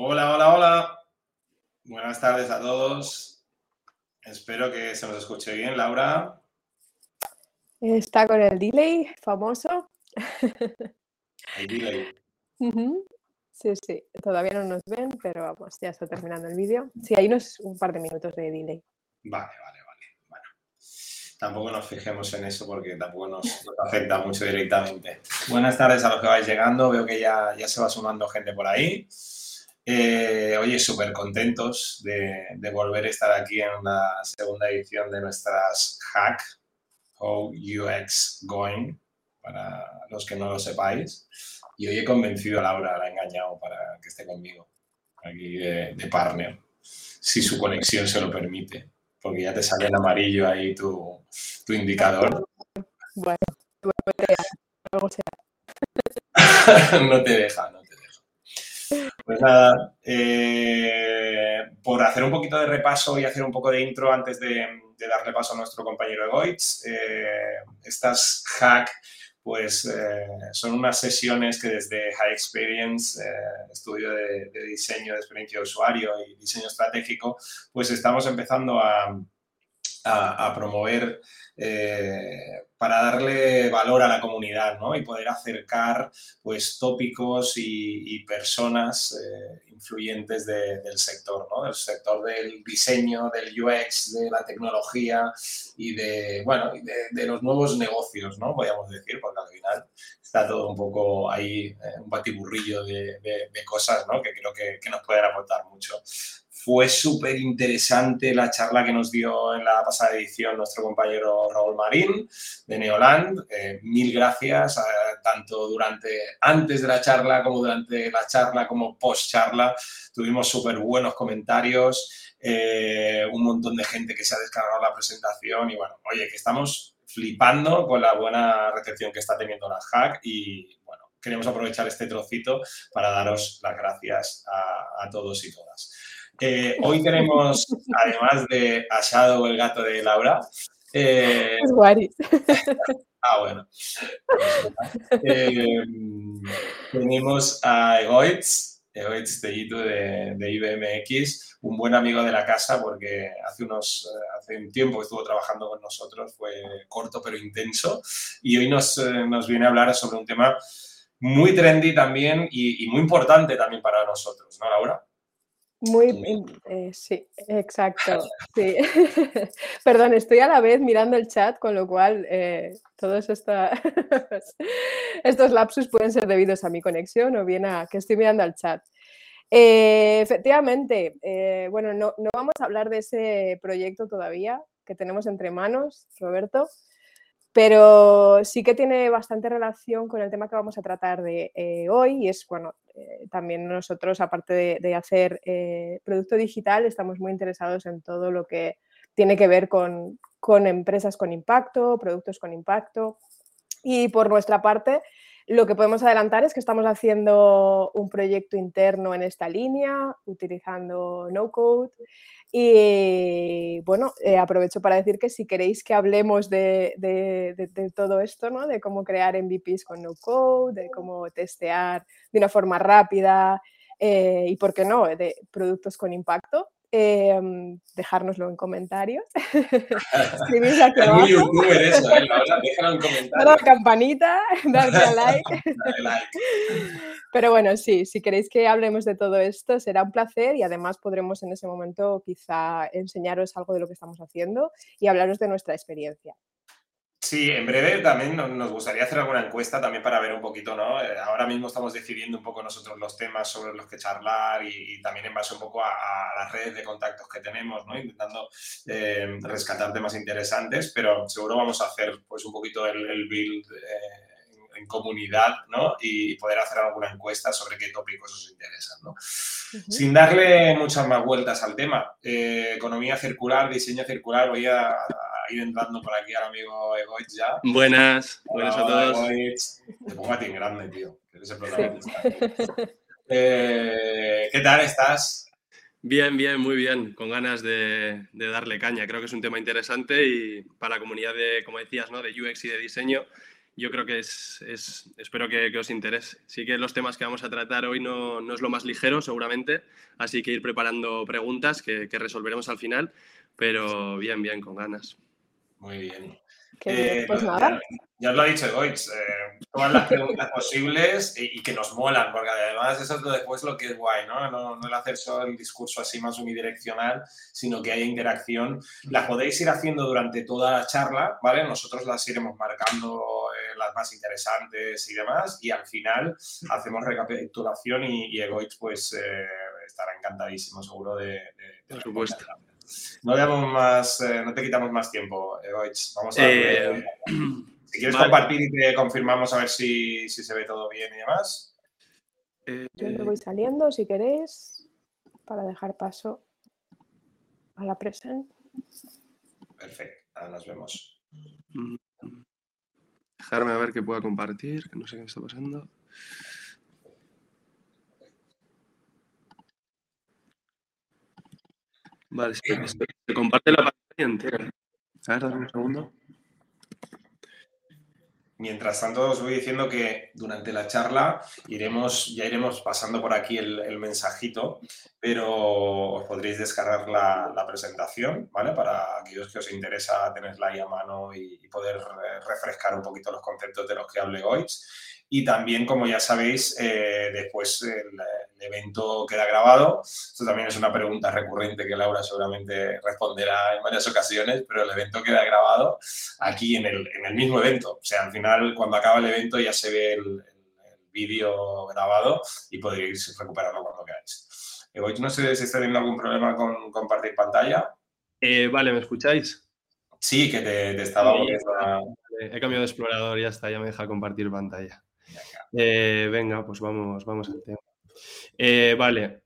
Hola, hola, hola. Buenas tardes a todos. Espero que se nos escuche bien, Laura. Está con el delay famoso. El delay. Sí, sí, todavía no nos ven, pero vamos, ya está terminando el vídeo. Sí, hay unos un par de minutos de delay. Vale, vale, vale. Bueno, tampoco nos fijemos en eso porque tampoco nos, afecta mucho directamente. Buenas tardes a los que vais llegando. Veo que ya, ya se va sumando gente por ahí. Eh, oye, súper contentos de, de, volver a estar aquí en la segunda edición de nuestras Hack, How UX Going, para los que no lo sepáis. Y hoy he convencido a Laura, la he engañado para que esté conmigo, aquí de, partner, si su conexión se lo permite, porque ya te sale en amarillo ahí tu, tu indicador. Bueno, no te deja, no te deja. Pues nada, eh, por hacer un poquito de repaso y hacer un poco de intro antes de, darle paso a nuestro compañero Egoitz, eh, estas hack pues eh, son unas sesiones que desde High Experience, eh, estudio de, diseño de experiencia de usuario y diseño estratégico, pues estamos empezando a, a, promover eh, para darle valor a la comunidad ¿no? y poder acercar pues, tópicos y, personas eh, influyentes del sector, ¿no? del sector del diseño, del UX, de la tecnología y de, bueno, de, los nuevos negocios, ¿no? podríamos decir, porque al final está todo un poco ahí, eh, un batiburrillo de, cosas ¿no? que creo que, que nos pueden aportar mucho. Fue súper interesante la charla que nos dio en la pasada edición nuestro compañero Raúl Marín de Neoland. Eh, mil gracias, eh, tanto durante, antes de la charla como durante la charla como post charla. Tuvimos súper buenos comentarios, eh, un montón de gente que se ha descargado la presentación y bueno, oye, que estamos flipando con la buena recepción que está teniendo la hack y bueno, queremos aprovechar este trocito para daros las gracias a todos y todas. Eh, hoy tenemos, además de a Shadow, el gato de Laura. Eh, ah, bueno. Eh, tenemos a Egoitz, Egoitz Tellito de, de IBMX, un buen amigo de la casa porque hace, unos, hace un tiempo estuvo trabajando con nosotros, fue corto pero intenso, y hoy nos, nos viene a hablar sobre un tema muy trendy también y muy importante también para nosotros, ¿no, Laura? Muy, eh, sí, exacto. Sí. Perdón, estoy a la vez mirando el chat, con lo cual eh, todos estos lapsus pueden ser debidos a mi conexión o bien a que estoy mirando al chat. Eh, efectivamente, eh, bueno, no, no, vamos a hablar de ese proyecto todavía que tenemos entre manos, Roberto, pero sí que tiene bastante relación con el tema que vamos a tratar de hoy y es, bueno, también nosotros, aparte de, hacer eh, producto digital, estamos muy interesados en todo lo que tiene que ver con, con empresas con impacto, productos con impacto. Y por nuestra parte, lo que podemos adelantar es que estamos haciendo un proyecto interno en esta línea, utilizando no code. Y bueno, eh, aprovecho para decir que si queréis que hablemos de, todo esto, ¿no? de cómo crear MVPs con no code, de cómo testear de una forma rápida eh, y, ¿por qué no?, de productos con impacto, eh, dejárnoslo en comentarios. Escribís aquí abajo. Es muy youtuber eso, ¿eh? déjalo en comentarios. la campanita, darle a like. Pero bueno, sí, si queréis que hablemos de todo esto, será un placer y además podremos en ese momento quizá enseñaros algo de lo que estamos haciendo y hablaros de nuestra experiencia. Sí, en breve también nos gustaría hacer alguna encuesta también para ver un poquito, ¿no? Eh, ahora mismo estamos decidiendo un poco nosotros los temas sobre los que charlar y, también en base un poco a, las redes de contactos que tenemos, ¿no? Intentando eh, rescatar temas interesantes, pero seguro vamos a hacer pues un poquito el, build eh, en comunidad, ¿no? Y poder hacer alguna encuesta sobre qué tópicos os interesan, ¿no? Sin darle muchas más vueltas al tema, economía circular, diseño circular, voy a ir entrando por aquí al amigo Egoitz ya. Buenas, buenas a todos. Te pongo a ti en grande, tío. Eres el eh, ¿Qué tal estás? Bien, bien, muy bien. Con ganas de, darle caña. Creo que es un tema interesante y para la comunidad de, como decías, ¿no? de UX y de diseño. yo creo que es, espero que, os interese. Sí que los temas que vamos a tratar hoy no, no es lo más ligero, seguramente, así que ir preparando preguntas que, que resolveremos al final, pero bien, bien, con ganas. Muy bien. Eh, pues nada. Ya, os lo ha dicho Goitz, eh, todas las preguntas posibles y, que nos molan, porque además eso es lo después lo que es guay, ¿no? ¿no? el hacer solo el discurso así más unidireccional, sino que haya interacción. Las podéis ir haciendo durante toda la charla, ¿vale? Nosotros las iremos marcando eh, las más interesantes y demás, y al final hacemos recapitulación y, y pues estará encantadísimo seguro de... de, Por supuesto. No, damos más, eh, no te quitamos más tiempo, Egoich. Vamos a ver. Eh, si quieres compartir y te confirmamos a ver si, se ve todo bien y demás. Yo me voy saliendo si queréis para dejar paso a la presentación. Perfecto, ahora nos vemos. Dejarme a ver que pueda compartir, que no sé qué me está pasando. Vale, se, comparte la pantalla entera. A ver, dame un segundo. Mientras tanto, os voy diciendo que durante la charla iremos, ya iremos pasando por aquí el, mensajito, pero os podréis descargar la, presentación, ¿vale? Para aquellos que os interesa tenerla ahí a mano y, y poder eh, refrescar un poquito los conceptos de los que hable hoy. Y también, como ya sabéis, eh, después el, evento queda grabado. Esto también es una pregunta recurrente que Laura seguramente responderá en varias ocasiones, pero el evento queda grabado aquí en el, en el mismo evento. O sea, al final, cuando acaba el evento ya se ve el, vídeo grabado y podréis recuperarlo cuando queráis. Hoy no sé si está teniendo algún problema con compartir pantalla. Eh, vale, ¿me escucháis? Sí, que te, estaba He cambiado de explorador, ya está, ya me deja compartir pantalla. Eh, venga, pues vamos, vamos al tema. Eh, vale.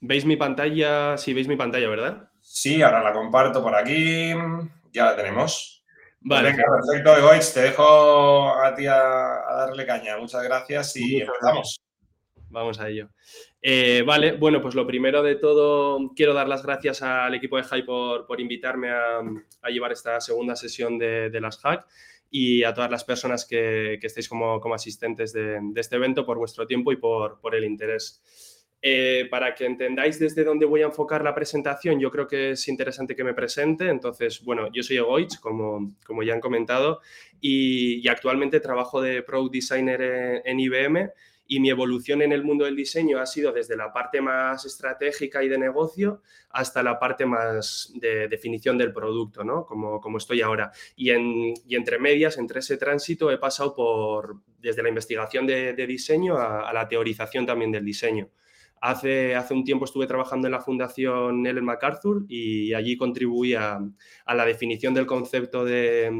¿Veis mi pantalla? Sí, veis mi pantalla, ¿verdad? Sí, ahora la comparto por aquí. Ya la tenemos. Vale. perfecto, Egoich, te dejo a ti a, darle caña. Muchas gracias y empezamos. Vamos a ello. Eh, vale, bueno, pues lo primero de todo, quiero dar las gracias al equipo de Hype por, invitarme a, llevar esta segunda sesión de, de las Hack y a todas las personas que, que estéis como, como asistentes de, de, este evento por vuestro tiempo y por, por el interés. Eh, para que entendáis desde dónde voy a enfocar la presentación, yo creo que es interesante que me presente. Entonces, bueno, yo soy Egoich, como, como ya han comentado, y, actualmente trabajo de Product Designer en IBM y mi evolución en el mundo del diseño ha sido desde la parte más estratégica y de negocio hasta la parte más de definición del producto, ¿no? Como, como estoy ahora. Y, en, y entre medias, entre ese tránsito, he pasado por desde la investigación de, diseño a, la teorización también del diseño. Hace, hace, un tiempo estuve trabajando en la Fundación Ellen MacArthur y allí contribuí a, la definición del concepto de,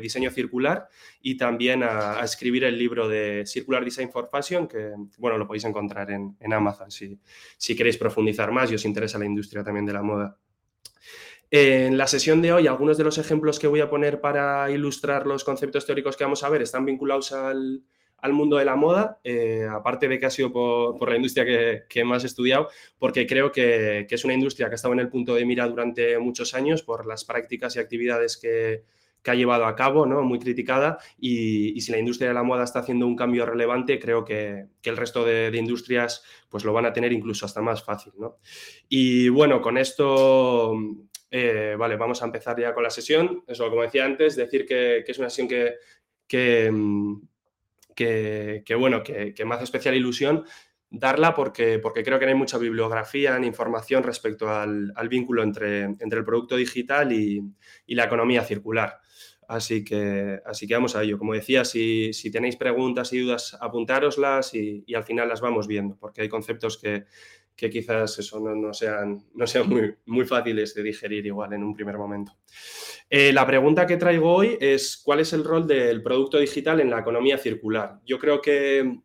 diseño circular y también a, escribir el libro de Circular Design for Fashion, que bueno, lo podéis encontrar en, Amazon si, si, queréis profundizar más y os interesa la industria también de la moda. En la sesión de hoy, algunos de los ejemplos que voy a poner para ilustrar los conceptos teóricos que vamos a ver están vinculados al, al mundo de la moda, eh, aparte de que ha sido por, la industria que, más he estudiado, porque creo que, es una industria que ha estado en el punto de mira durante muchos años por las prácticas y actividades que, ha llevado a cabo, ¿no? muy criticada, y, si la industria de la moda está haciendo un cambio relevante, creo que, el resto de, industrias pues, lo van a tener incluso hasta más fácil. Y bueno, con esto eh, vale, vamos a empezar ya con la sesión. Eso, como decía antes, decir que, es una sesión que, que, bueno, que, me hace especial ilusión darla porque, porque creo que no hay mucha bibliografía ni información respecto al, vínculo entre, entre, el producto digital y, la economía circular. Así que, así que vamos a ello. Como decía, si, tenéis preguntas y dudas, apuntároslas y, al final las vamos viendo, porque hay conceptos que, que quizás eso no, sean, no sean muy, muy fáciles de digerir igual en un primer momento. Eh, la pregunta que traigo hoy es cuál es el rol del producto digital en la economía circular. Yo creo que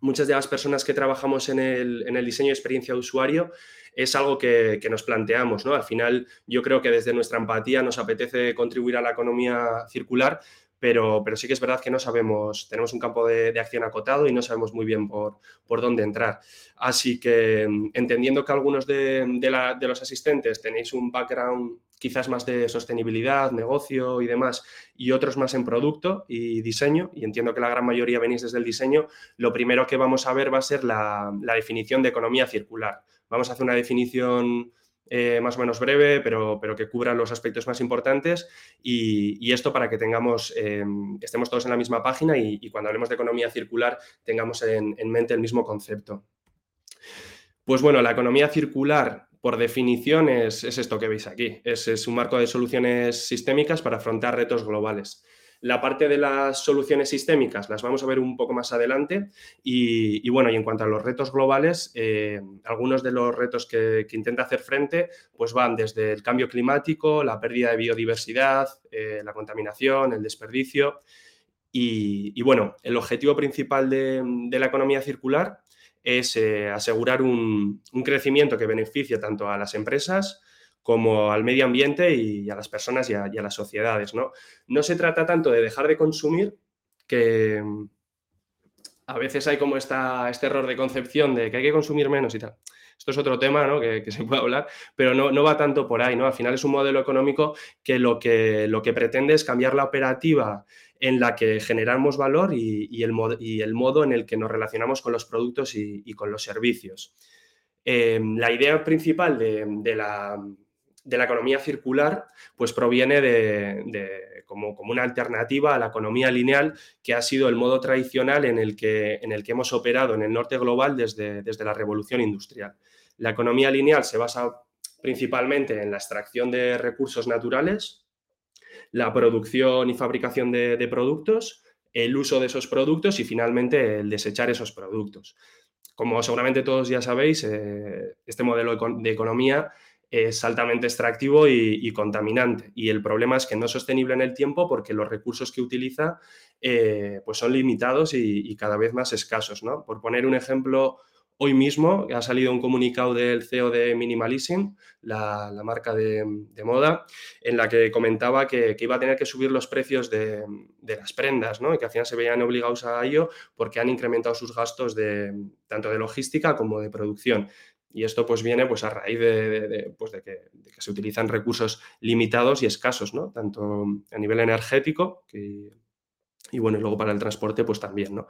muchas de las personas que trabajamos en el, en el diseño de experiencia de usuario es algo que, nos planteamos. ¿no? Al final, yo creo que desde nuestra empatía nos apetece contribuir a la economía circular, pero, pero sí que es verdad que no sabemos, tenemos un campo de, acción acotado y no sabemos muy bien por, por dónde entrar. Así que entendiendo que algunos de, de, los asistentes tenéis un background quizás más de sostenibilidad, negocio y demás, y otros más en producto y diseño, y entiendo que la gran mayoría venís desde el diseño, lo primero que vamos a ver va a ser la, la definición de economía circular. Vamos a hacer una definición eh, más o menos breve, pero, pero, que cubra los aspectos más importantes y, esto para que tengamos, em, estemos todos en la misma página y, cuando hablemos de economía circular tengamos en, mente el mismo concepto. Pues bueno, la economía circular, por definición, es, esto que veis aquí. es, un marco de soluciones sistémicas para afrontar retos globales. La parte de las soluciones sistémicas las vamos a ver un poco más adelante y, bueno, y en cuanto a los retos globales, eh, algunos de los retos que, intenta hacer frente pues van desde el cambio climático, la pérdida de biodiversidad, eh, la contaminación, el desperdicio y, bueno, el objetivo principal de, la economía circular es eh, asegurar un, un, crecimiento que beneficie tanto a las empresas como al medio ambiente y a las personas y a, las sociedades. ¿no? no se trata tanto de dejar de consumir, que mm, a veces hay como este error de concepción de que hay que consumir menos y tal. Esto es otro tema ¿no? que, se puede hablar, pero no, no, va tanto por ahí. ¿no? Al final es un modelo económico que lo, que lo que pretende es cambiar la operativa en la que generamos valor y, el, y el, modo en el que nos relacionamos con los productos y, con los servicios. Eh, la idea principal de la, de la economía circular, pues proviene de, como, una alternativa a la economía lineal, que ha sido el modo tradicional en el que, en el que hemos operado en el norte global desde, desde la revolución industrial. La economía lineal se basa principalmente en la extracción de recursos naturales, la producción y fabricación de, productos, el uso de esos productos y finalmente el desechar esos productos. Como seguramente todos ya sabéis, eh, este modelo de economía es altamente extractivo y, contaminante. Y el problema es que no es sostenible en el tiempo porque los recursos que utiliza eh, pues son limitados y, cada vez más escasos. ¿no? Por poner un ejemplo, hoy mismo ha salido un comunicado del CEO de Minimalism, la, marca de, moda, en la que comentaba que, iba a tener que subir los precios de, las prendas ¿no? y que al final se veían obligados a ello porque han incrementado sus gastos de, tanto de logística como de producción. Y esto pues viene pues a raíz de, pues, que, se utilizan recursos limitados y escasos, ¿no? Tanto a nivel energético y bueno, luego para el transporte pues también, ¿no?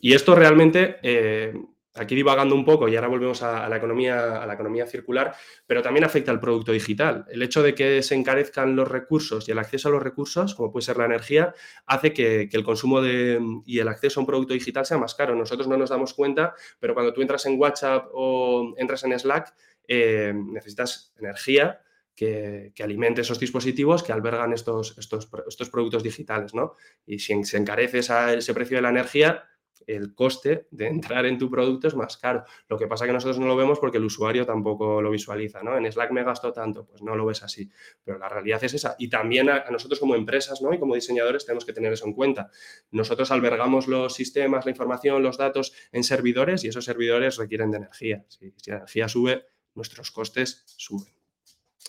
Y esto realmente eh, aquí divagando un poco y ahora volvemos a, la economía, a la economía circular, pero también afecta al producto digital. El hecho de que se encarezcan los recursos y el acceso a los recursos, como puede ser la energía, hace que, el consumo de, y el acceso a un producto digital sea más caro. Nosotros no nos damos cuenta, pero cuando tú entras en WhatsApp o entras en Slack, eh, necesitas energía. Que, alimente esos dispositivos que albergan estos, estos, estos productos digitales, ¿no? Y si se encarece ese precio de la energía, el coste de entrar en tu producto es más caro. Lo que pasa es que nosotros no lo vemos porque el usuario tampoco lo visualiza, ¿no? En Slack me gasto tanto, pues no lo ves así. Pero la realidad es esa. Y también a, nosotros como empresas, ¿no? Y como diseñadores tenemos que tener eso en cuenta. Nosotros albergamos los sistemas, la información, los datos en servidores y esos servidores requieren de energía. si la energía sube, nuestros costes suben.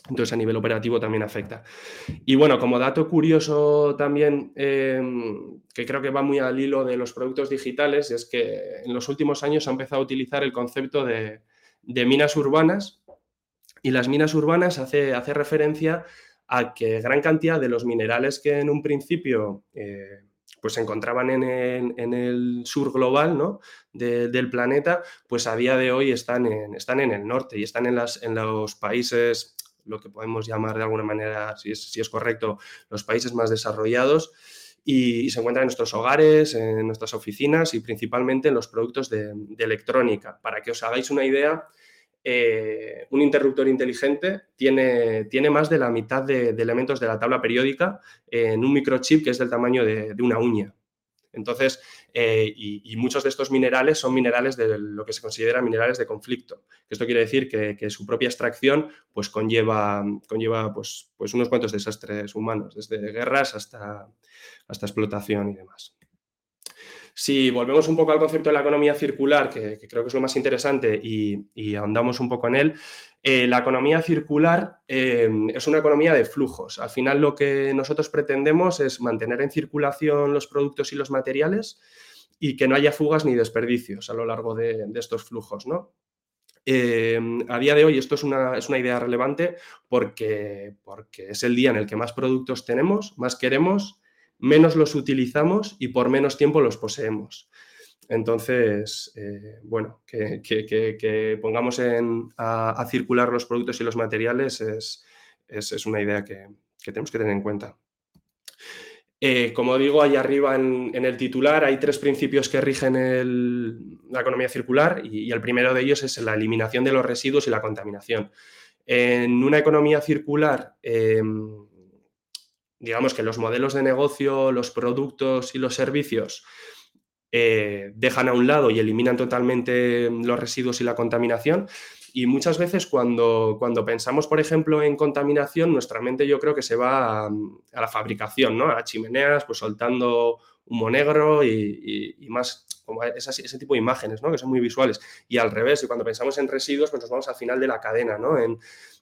Entonces, a nivel operativo también afecta. Y bueno, como dato curioso también, em, que creo que va muy al hilo de los productos digitales, es que en los últimos años se ha empezado a utilizar el concepto de, minas urbanas. Y las minas urbanas hace, hace, referencia a que gran cantidad de los minerales que en un principio eh, pues se encontraban en el, sur global ¿no? del planeta, pues a día de hoy están en, están en el norte y están en, las, en los países lo que podemos llamar de alguna manera, si es, si es correcto, los países más desarrollados y, se encuentran en nuestros hogares, en nuestras oficinas y principalmente en los productos de, electrónica. Para que os hagáis una idea, eh, un interruptor inteligente tiene, tiene, más de la mitad de, elementos de la tabla periódica en un microchip que es del tamaño de una uña. Entonces, eh, y, muchos de estos minerales son minerales de lo que se considera minerales de conflicto. Esto quiere decir que, su propia extracción pues, conlleva, conlleva pues, pues unos cuantos desastres humanos, desde guerras hasta, hasta explotación y demás. Si volvemos un poco al concepto de la economía circular, que, creo que es lo más interesante, y, ahondamos un poco en él, Eh, la economía circular eh, es una economía de flujos. Al final lo que nosotros pretendemos es mantener en circulación los productos y los materiales y que no haya fugas ni desperdicios a lo largo de, estos flujos. ¿no? Eh, a día de hoy esto es una, es una idea relevante porque, porque, es el día en el que más productos tenemos, más queremos, menos los utilizamos y por menos tiempo los poseemos. Entonces, eh, bueno, que, pongamos a, circular los productos y los materiales es, una idea que, tenemos que tener en cuenta. Eh, como digo, ahí arriba en, el titular hay tres principios que rigen la economía circular y, el primero de ellos es la eliminación de los residuos y la contaminación. En una economía circular, em, digamos que los modelos de negocio, los productos y los servicios eh, dejan a un lado y eliminan totalmente los residuos y la contaminación. Y muchas veces cuando, cuando pensamos, por ejemplo, en contaminación, nuestra mente yo creo que se va a, la fabricación, ¿no? A chimeneas, pues soltando humo negro y, más como ese tipo de imágenes, ¿no? Que son muy visuales. Y al revés, y cuando pensamos en residuos, pues nos vamos al final de la cadena, ¿no? En,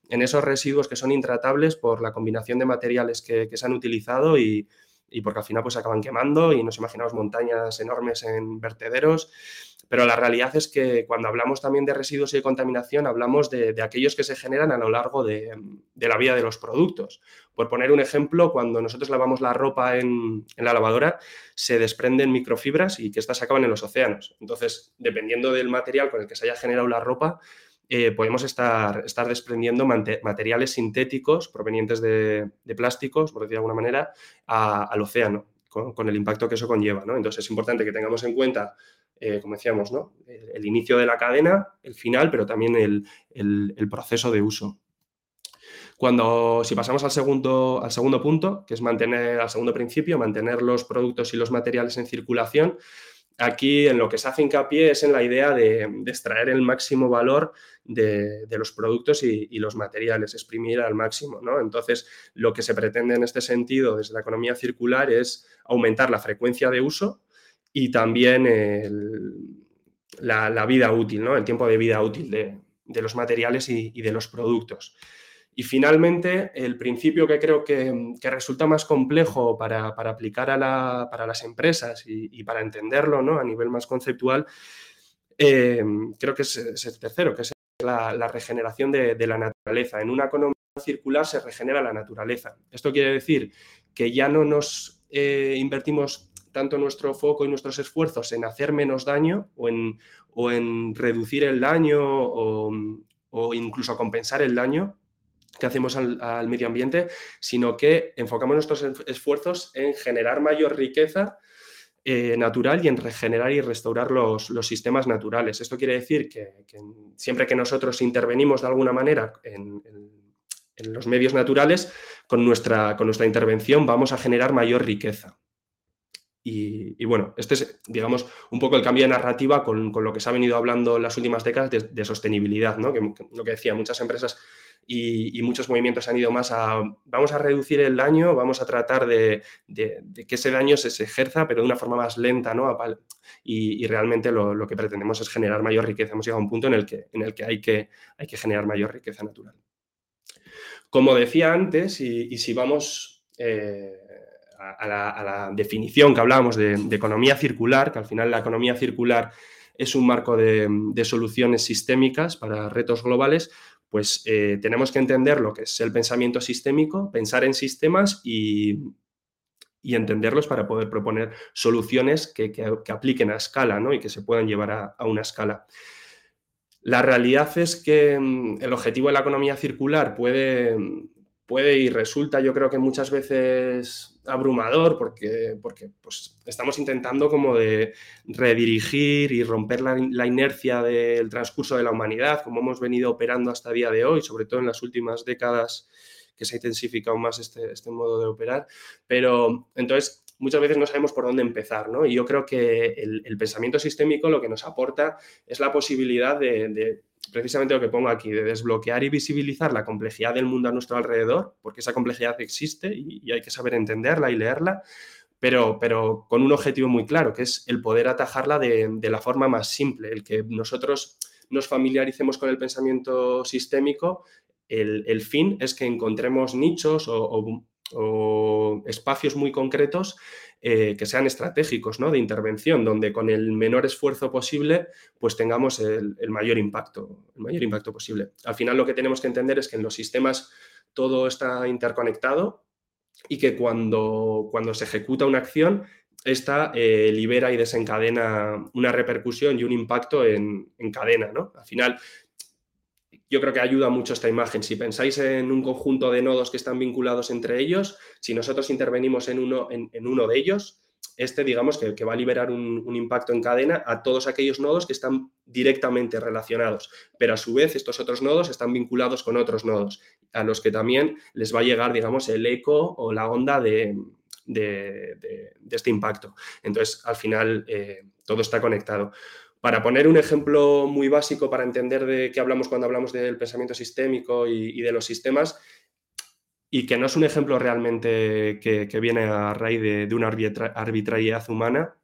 esos residuos que son intratables por la combinación de materiales que se han utilizado y, y porque al final pues acaban quemando y nos imaginamos montañas enormes en vertederos. Pero la realidad es que cuando hablamos también de residuos y de contaminación, hablamos de, aquellos que se generan a lo largo de, la vida de los productos. Por poner un ejemplo, cuando nosotros lavamos la ropa en, en, la lavadora, se desprenden microfibras y que estas acaban en los océanos. Entonces, dependiendo del material con el que se haya generado la ropa, eh, podemos estar, estar desprendiendo materiales sintéticos provenientes de, plásticos, por decir de alguna manera, al océano, con, el impacto que eso conlleva. Entonces es importante que tengamos en cuenta, eh, como decíamos, ¿no? el, inicio de la cadena, el final, pero también el, proceso de uso. Cuando, si pasamos al segundo, al segundo punto, que es mantener, al segundo principio, mantener los productos y los materiales en circulación, aquí en lo que se hace hincapié es en la idea de, extraer el máximo valor de, los productos y, los materiales, exprimir al máximo. ¿no? Entonces, lo que se pretende en este sentido desde la economía circular es aumentar la frecuencia de uso y también la, vida útil, ¿no? el tiempo de vida útil de, los materiales y de los productos. Y finalmente, el principio que creo que, resulta más complejo para, aplicar a para las empresas y, para entenderlo ¿no? a nivel más conceptual, eh, creo que es, el tercero, que es la, regeneración de, la naturaleza. En una economía circular se regenera la naturaleza. Esto quiere decir que ya no nos eh, invertimos tanto nuestro foco y nuestros esfuerzos en hacer menos daño o en, o en reducir el daño o, o incluso compensar el daño, que hacemos al, medio ambiente, sino que enfocamos nuestros esfuerzos en generar mayor riqueza eh, natural y en regenerar y restaurar los, sistemas naturales. Esto quiere decir que, siempre que nosotros intervenimos de alguna manera en, los medios naturales, con nuestra, con nuestra, intervención vamos a generar mayor riqueza. Y, bueno, este es, digamos, un poco el cambio de narrativa con, lo que se ha venido hablando en las últimas décadas de, sostenibilidad, ¿no? que, lo que decía, muchas empresas y, muchos movimientos han ido más a, vamos a reducir el daño, vamos a tratar de, que ese daño se, ejerza, pero de una forma más lenta, ¿no? Y, realmente lo, que pretendemos es generar mayor riqueza. Hemos llegado a un punto en el que, en el que, hay, que hay que generar mayor riqueza natural. Como decía antes, y, si vamos eh, a, la, definición que hablábamos de, economía circular, que al final la economía circular es un marco de, soluciones sistémicas para retos globales, pues eh, tenemos que entender lo que es el pensamiento sistémico, pensar en sistemas y, entenderlos para poder proponer soluciones que, apliquen a escala ¿no? y que se puedan llevar a una escala. La realidad es que mm, el objetivo de la economía circular puede, puede y resulta, yo creo que muchas veces abrumador porque, porque pues, estamos intentando como de redirigir y romper la, inercia del transcurso de la humanidad, como hemos venido operando hasta el día de hoy, sobre todo en las últimas décadas que se ha intensificado más este, este modo de operar. Pero entonces muchas veces no sabemos por dónde empezar, ¿no? Y yo creo que el, pensamiento sistémico lo que nos aporta es la posibilidad de precisamente lo que pongo aquí, de desbloquear y visibilizar la complejidad del mundo a nuestro alrededor, porque esa complejidad existe y, hay que saber entenderla y leerla, pero, pero, con un objetivo muy claro, que es el poder atajarla de, la forma más simple, el que nosotros nos familiaricemos con el pensamiento sistémico, el, fin es que encontremos nichos o, espacios muy concretos eh, que sean estratégicos ¿no? de intervención, donde con el menor esfuerzo posible pues tengamos el, mayor impacto, el mayor impacto posible. Al final lo que tenemos que entender es que en los sistemas todo está interconectado y que cuando, cuando se ejecuta una acción, esta eh, libera y desencadena una repercusión y un impacto en, cadena. ¿no? Al final, yo creo que ayuda mucho esta imagen. Si pensáis en un conjunto de nodos que están vinculados entre ellos, si nosotros intervenimos en uno, en, uno de ellos, este, digamos, que, va a liberar un, impacto en cadena a todos aquellos nodos que están directamente relacionados. Pero a su vez, estos otros nodos están vinculados con otros nodos, a los que también les va a llegar, digamos, el eco o la onda de, este impacto. Entonces, al final, eh, todo está conectado. Para poner un ejemplo muy básico para entender de qué hablamos cuando hablamos del pensamiento sistémico y, de los sistemas, y que no es un ejemplo realmente que, viene a raíz de, una arbitrariedad humana,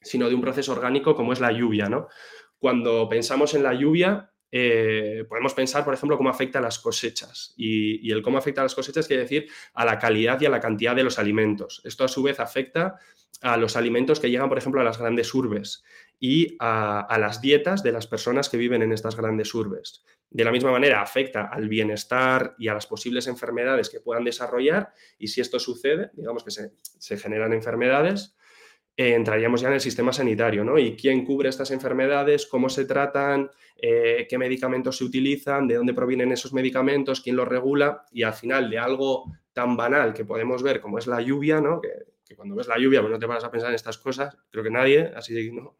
sino de un proceso orgánico como es la lluvia. ¿no? Cuando pensamos en la lluvia, eh, podemos pensar, por ejemplo, cómo afecta a las cosechas. Y, y, el cómo afecta a las cosechas quiere decir a la calidad y a la cantidad de los alimentos. Esto a su vez afecta a los alimentos que llegan, por ejemplo, a las grandes urbes y a, las dietas de las personas que viven en estas grandes urbes. De la misma manera, afecta al bienestar y a las posibles enfermedades que puedan desarrollar y si esto sucede, digamos que se, generan enfermedades, eh, entraríamos ya en el sistema sanitario, ¿no? ¿Y quién cubre estas enfermedades? ¿Cómo se tratan? Eh, ¿Qué medicamentos se utilizan? ¿De dónde provienen esos medicamentos? ¿Quién los regula? Y al final de algo tan banal que podemos ver como es la lluvia, ¿no? Cuando ves la lluvia pues no te vas a pensar en estas cosas, creo que nadie, así que no,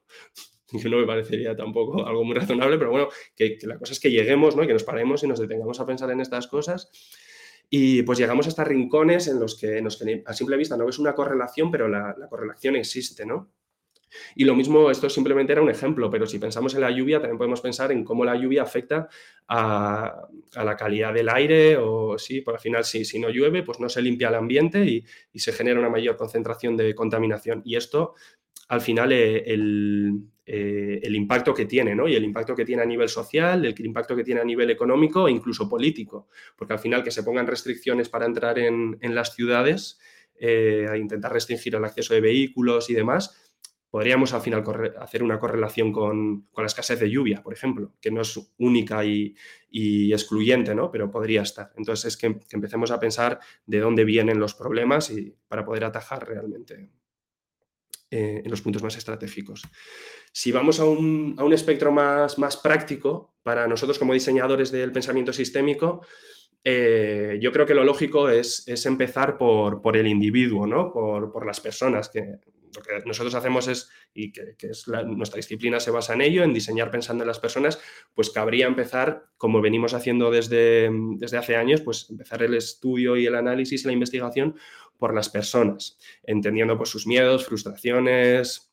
que no me parecería tampoco algo muy razonable, pero bueno, que, la cosa es que lleguemos, ¿no? que nos paremos y nos detengamos a pensar en estas cosas. Y pues llegamos a estos rincones en los que, a simple vista no ves una correlación, pero la correlación existe, ¿no? Y lo mismo, esto simplemente era un ejemplo, pero si pensamos en la lluvia, también podemos pensar en cómo la lluvia afecta a, la calidad del aire o sí, por al final si, no llueve, pues no se limpia el ambiente y, se genera una mayor concentración de contaminación. Y esto, al final, eh, eh, el, impacto que tiene, ¿no? Y el impacto que tiene a nivel social, el impacto que tiene a nivel económico e incluso político, porque al final que se pongan restricciones para entrar en, las ciudades, eh, a intentar restringir el acceso de vehículos y demás, podríamos al final hacer una correlación con, la escasez de lluvia, por ejemplo, que no es única y, excluyente, ¿no? pero podría estar. Entonces es que, empecemos a pensar de dónde vienen los problemas y para poder atajar realmente eh, en los puntos más estratégicos. Si vamos a un, espectro más, más práctico, para nosotros como diseñadores del pensamiento sistémico, eh, yo creo que lo lógico es, empezar por, por, el individuo, ¿no? por, por las personas, que lo que nosotros hacemos es, y que, es nuestra disciplina se basa en ello, en diseñar pensando en las personas, pues cabría empezar, como venimos haciendo desde, desde hace años, pues empezar el estudio y el análisis y la investigación por las personas, entendiendo pues, sus miedos, frustraciones,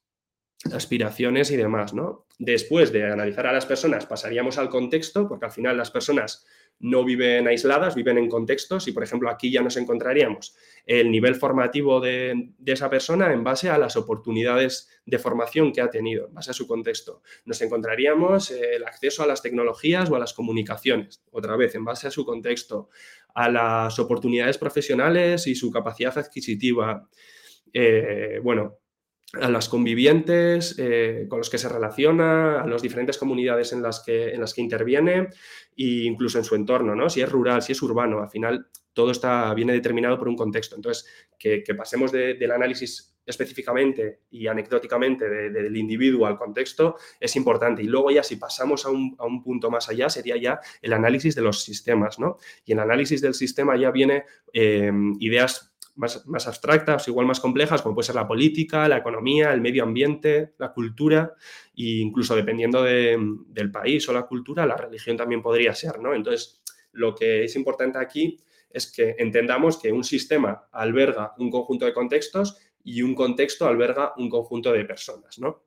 aspiraciones y demás, ¿no? Después de analizar a las personas, pasaríamos al contexto, porque al final las personas no viven aisladas, viven en contextos y, por ejemplo, aquí ya nos encontraríamos el nivel formativo de, esa persona en base a las oportunidades de formación que ha tenido, en base a su contexto. Nos encontraríamos el acceso a las tecnologías o a las comunicaciones, otra vez, en base a su contexto, a las oportunidades profesionales y su capacidad adquisitiva. Eh, bueno, a las convivientes eh, con los que se relaciona, a las diferentes comunidades en las que, en las que interviene e incluso en su entorno, ¿no? Si es rural, si es urbano, al final todo está, viene determinado por un contexto. Entonces, que, pasemos del análisis específicamente y anecdóticamente del individuo al contexto es importante. Y luego ya si pasamos a un, punto más allá, sería ya el análisis de los sistemas, ¿no? Y el análisis del sistema ya viene eh, ideas más, abstractas, igual más complejas, como puede ser la política, la economía, el medio ambiente, la cultura, e incluso dependiendo del país o la cultura, la religión también podría ser, ¿no? Entonces, lo que es importante aquí es que entendamos que un sistema alberga un conjunto de contextos y un contexto alberga un conjunto de personas, ¿no?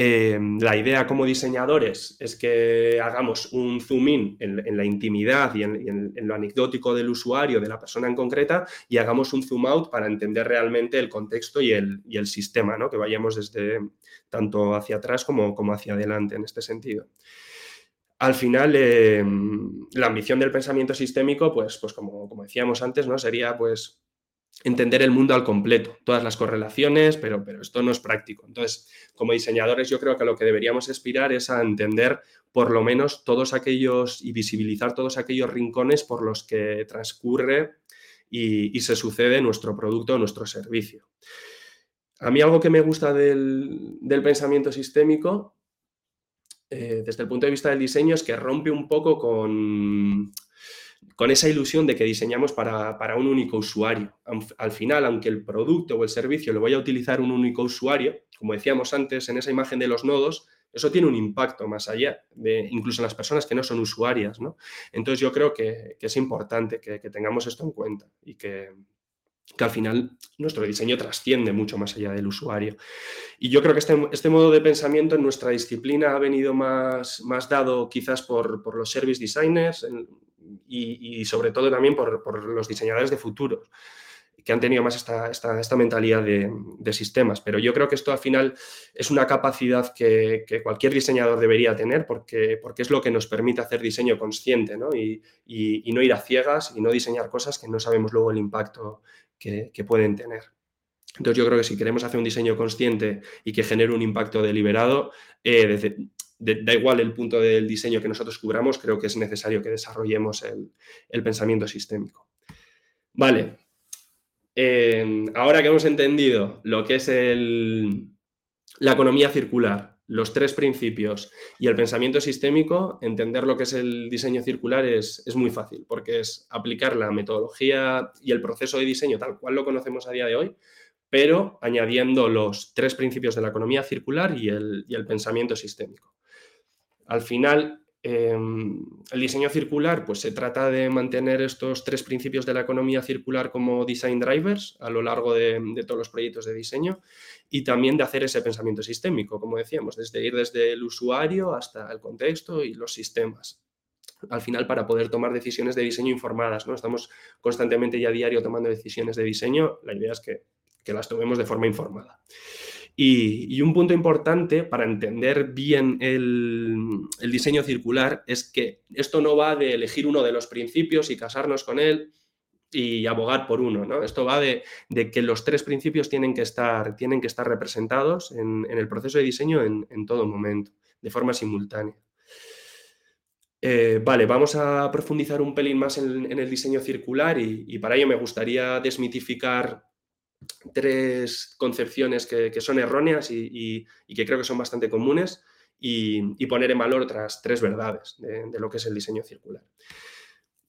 Em, la idea como diseñadores es que hagamos un zoom in en, la intimidad y, en, lo anecdótico del usuario, de la persona en concreta, y hagamos un zoom out para entender realmente el contexto y el, sistema, ¿no? que vayamos desde tanto hacia atrás como, hacia adelante en este sentido. Al final, em, la ambición del pensamiento sistémico, pues, pues como, como decíamos antes, ¿no? sería pues entender el mundo al completo, todas las correlaciones, pero, pero esto no es práctico. Entonces, como diseñadores, yo creo que lo que deberíamos aspirar es a entender por lo menos todos aquellos y visibilizar todos aquellos rincones por los que transcurre y, se sucede nuestro producto o nuestro servicio. A mí algo que me gusta del, pensamiento sistémico, eh, desde el punto de vista del diseño, es que rompe un poco con con esa ilusión de que diseñamos para, un único usuario. Al final, aunque el producto o el servicio lo vaya a utilizar un único usuario, como decíamos antes en esa imagen de los nodos, eso tiene un impacto más allá, de incluso en las personas que no son usuarias. ¿no? Entonces yo creo que, es importante que, tengamos esto en cuenta y que, al final nuestro diseño trasciende mucho más allá del usuario. Y yo creo que este, este modo de pensamiento en nuestra disciplina ha venido más, más dado quizás por, por los service designers, y, sobre todo también por, los diseñadores de futuro que han tenido más esta, mentalidad de, sistemas. Pero yo creo que esto al final es una capacidad que, cualquier diseñador debería tener porque, porque, es lo que nos permite hacer diseño consciente y, no ir a ciegas y no diseñar cosas que no sabemos luego el impacto que, pueden tener. Entonces yo creo que si queremos hacer un diseño consciente y que genere un impacto deliberado, eh, desde, da igual el punto del diseño que nosotros cubramos, creo que es necesario que desarrollemos el, pensamiento sistémico. Vale, ahora que hemos entendido lo que es la economía circular, los tres principios y el pensamiento sistémico, entender lo que es el diseño circular es, muy fácil, porque es aplicar la metodología y el proceso de diseño tal cual lo conocemos a día de hoy, pero añadiendo los tres principios de la economía circular y el pensamiento sistémico. Al final, em, el diseño circular, pues se trata de mantener estos tres principios de la economía circular como design drivers a lo largo de, todos los proyectos de diseño y también de hacer ese pensamiento sistémico, como decíamos, desde ir desde el usuario hasta el contexto y los sistemas. Al final, para poder tomar decisiones de diseño informadas, ¿no? Estamos constantemente y a diario tomando decisiones de diseño, la idea es que, que las tomemos de forma informada. Y, un punto importante para entender bien el, diseño circular es que esto no va de elegir uno de los principios y casarnos con él y abogar por uno, ¿no? Esto va de, que los tres principios tienen que estar, tienen que estar representados en, el proceso de diseño en, todo momento, de forma simultánea. Eh, vale, vamos a profundizar un pelín más en, el diseño circular y, para ello me gustaría desmitificar tres concepciones que, son erróneas y, que creo que son bastante comunes y, poner en valor otras tres verdades de, lo que es el diseño circular.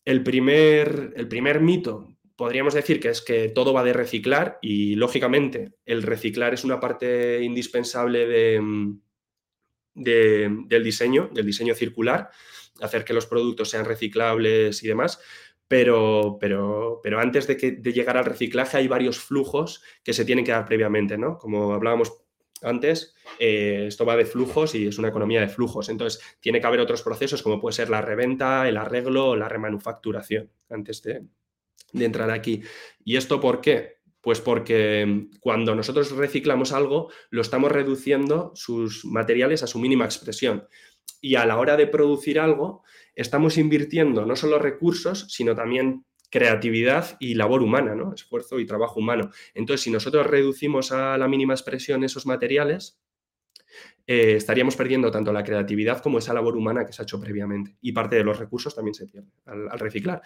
El primer, el primer mito podríamos decir que es que todo va de reciclar y lógicamente el reciclar es una parte indispensable del diseño, del diseño circular, hacer que los productos sean reciclables y demás, pero, pero, pero antes de, que, de llegar al reciclaje hay varios flujos que se tienen que dar previamente, ¿no? Como hablábamos antes, eh, esto va de flujos y es una economía de flujos. Entonces, tiene que haber otros procesos como puede ser la reventa, el arreglo o la remanufacturación antes de, de entrar aquí. ¿Y esto por qué? Pues porque cuando nosotros reciclamos algo, lo estamos reduciendo sus materiales a su mínima expresión. Y a la hora de producir algo, estamos invirtiendo no solo recursos, sino también creatividad y labor humana, ¿no? esfuerzo y trabajo humano. Entonces, si nosotros reducimos a la mínima expresión esos materiales, eh, estaríamos perdiendo tanto la creatividad como esa labor humana que se ha hecho previamente. Y parte de los recursos también se pierde al, reciclar.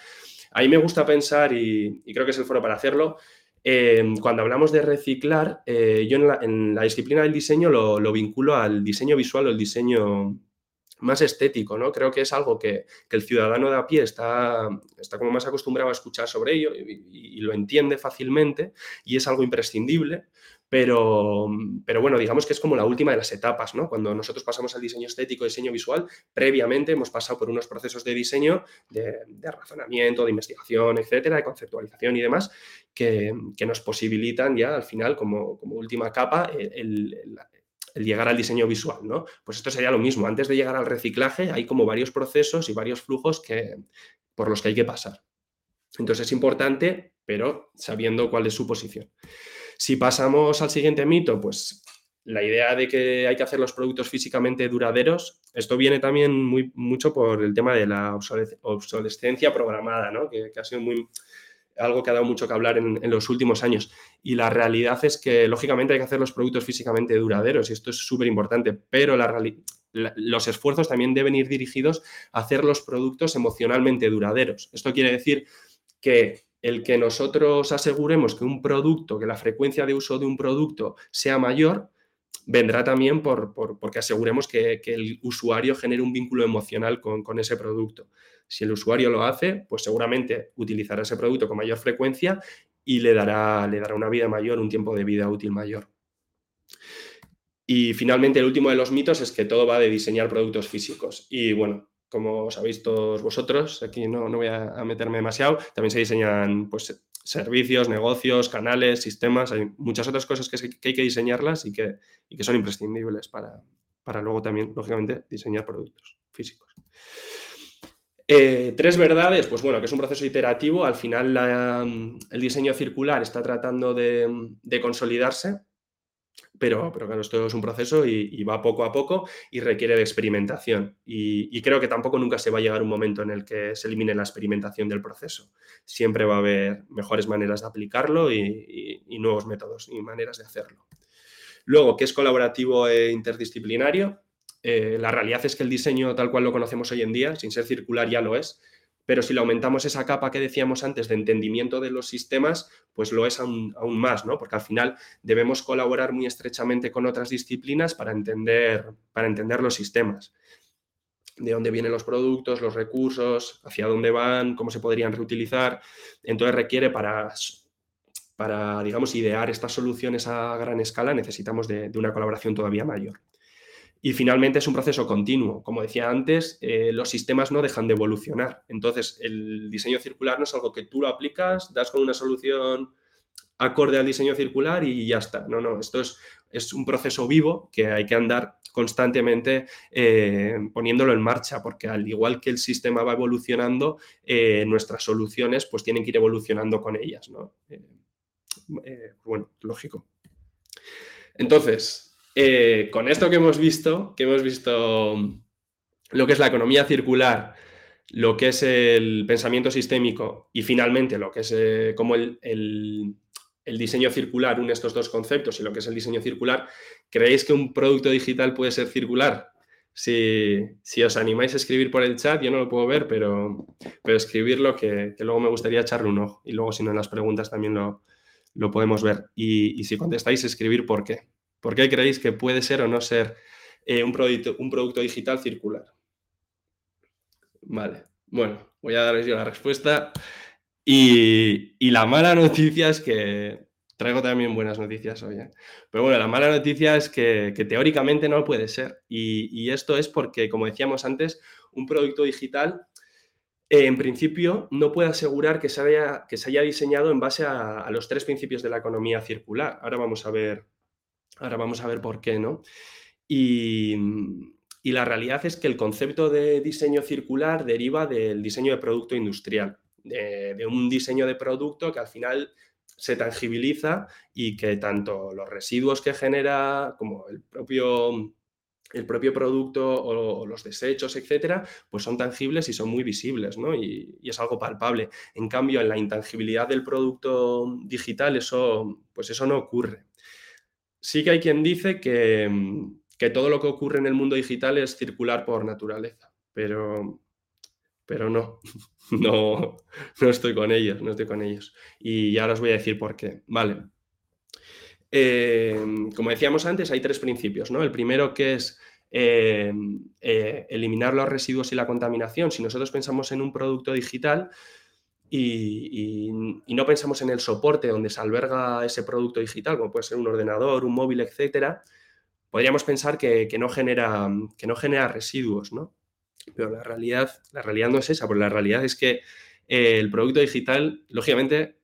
A mí me gusta pensar, y, creo que es el foro para hacerlo, eh, cuando hablamos de reciclar, eh, yo en la, disciplina del diseño lo, lo, vinculo al diseño visual o el diseño más estético, ¿no? Creo que es algo que, el ciudadano de a pie está, está, como más acostumbrado a escuchar sobre ello y, lo entiende fácilmente y es algo imprescindible, pero, pero, bueno, digamos que es como la última de las etapas, ¿no? Cuando nosotros pasamos al diseño estético, diseño visual, previamente hemos pasado por unos procesos de diseño, de, razonamiento, de investigación, etcétera, de conceptualización y demás, que, nos posibilitan ya al final, como, última capa, el llegar al diseño visual, ¿no? Pues esto sería lo mismo. Antes de llegar al reciclaje hay como varios procesos y varios flujos que, por los que hay que pasar. Entonces es importante, pero sabiendo cuál es su posición. Si pasamos al siguiente mito, pues la idea de que hay que hacer los productos físicamente duraderos, esto viene también muy, mucho por el tema de la obsolescencia programada, ¿no? que, ha sido muy, algo que ha dado mucho que hablar en, los últimos años. Y la realidad es que, lógicamente, hay que hacer los productos físicamente duraderos y esto es súper importante, pero los esfuerzos también deben ir dirigidos a hacer los productos emocionalmente duraderos. Esto quiere decir que el que nosotros aseguremos que un producto, que la frecuencia de uso de un producto sea mayor, vendrá también por, porque aseguremos que, el usuario genere un vínculo emocional con, ese producto. Si el usuario lo hace, pues seguramente utilizará ese producto con mayor frecuencia y le dará, le dará una vida mayor, un tiempo de vida útil mayor. Y finalmente, el último de los mitos es que todo va de diseñar productos físicos. Y bueno, como sabéis todos vosotros, aquí no, no voy a, meterme demasiado, también se diseñan pues, servicios, negocios, canales, sistemas, hay muchas otras cosas que, hay que diseñarlas y que, que son imprescindibles para, para, luego también, lógicamente, diseñar productos físicos. Eh, tres verdades, pues bueno, que es un proceso iterativo, al final el diseño circular está tratando de, consolidarse pero, pero claro, esto es un proceso y, va poco a poco y requiere de experimentación. Y, creo que tampoco nunca se va a llegar un momento en el que se elimine la experimentación del proceso. Siempre va a haber mejores maneras de aplicarlo y, nuevos métodos y maneras de hacerlo. Luego, ¿qué es colaborativo e interdisciplinario? Eh, la realidad es que el diseño tal cual lo conocemos hoy en día, sin ser circular, ya lo es, pero si le aumentamos esa capa que decíamos antes de entendimiento de los sistemas, pues lo es aún, más, ¿no? Porque al final debemos colaborar muy estrechamente con otras disciplinas para entender, para entender los sistemas. De dónde vienen los productos, los recursos, hacia dónde van, cómo se podrían reutilizar. Entonces requiere para, para digamos, idear estas soluciones a gran escala, necesitamos de una colaboración todavía mayor. Y finalmente es un proceso continuo. Como decía antes, eh, los sistemas no dejan de evolucionar. Entonces, el diseño circular no es algo que tú lo aplicas, das con una solución acorde al diseño circular y ya está. No, no, esto es, es un proceso vivo que hay que andar constantemente eh, poniéndolo en marcha, porque al igual que el sistema va evolucionando, eh, nuestras soluciones pues tienen que ir evolucionando con ellas. ¿no? bueno, lógico. Entonces, eh, con esto que hemos visto, que hemos visto lo que es la economía circular, lo que es el pensamiento sistémico y finalmente lo que es eh, como el, diseño circular une estos dos conceptos y lo que es el diseño circular, ¿creéis que un producto digital puede ser circular? Si, os animáis a escribir por el chat, yo no lo puedo ver, pero, pero escribirlo que, luego me gustaría echarle un ojo. Y luego, si no, en las preguntas también lo, podemos ver. Y, y si contestáis, escribir por qué. ¿Por qué creéis que puede ser o no ser eh, un, producto, digital circular? Vale, bueno, voy a daros yo la respuesta. Y, la mala noticia es que traigo también buenas noticias hoy. ¿eh? Pero bueno, la mala noticia es que, teóricamente no puede ser. Y, esto es porque, como decíamos antes, un producto digital eh, en principio no puede asegurar que se, haya, que se haya diseñado en base a, los tres principios de la economía circular. Ahora vamos a ver Ahora vamos a ver por qué, ¿no? Y, la realidad es que el concepto de diseño circular deriva del diseño de producto industrial, de, un diseño de producto que al final se tangibiliza y que tanto los residuos que genera como el propio, el propio producto o, los desechos, etcétera, pues son tangibles y son muy visibles, ¿no? Y, y, es algo palpable. En cambio, en la intangibilidad del producto digital, eso, pues eso no ocurre sí que hay quien dice mm, que, todo lo que ocurre en el mundo digital es circular por naturaleza, pero, pero no, no, no estoy con ellos, no estoy con ellos. Y ahora os voy a decir por qué. Vale. Em, como decíamos antes, hay tres principios, ¿no? El primero que es em, eh, eliminar los residuos y la contaminación. Si nosotros pensamos en un producto digital, y, no pensamos en el soporte donde se alberga ese producto digital, como puede ser un ordenador, un móvil, etcétera, podríamos pensar que, no, genera, que no genera residuos, ¿no? Pero la realidad, la realidad no es esa, porque la realidad es que eh, el producto digital, lógicamente,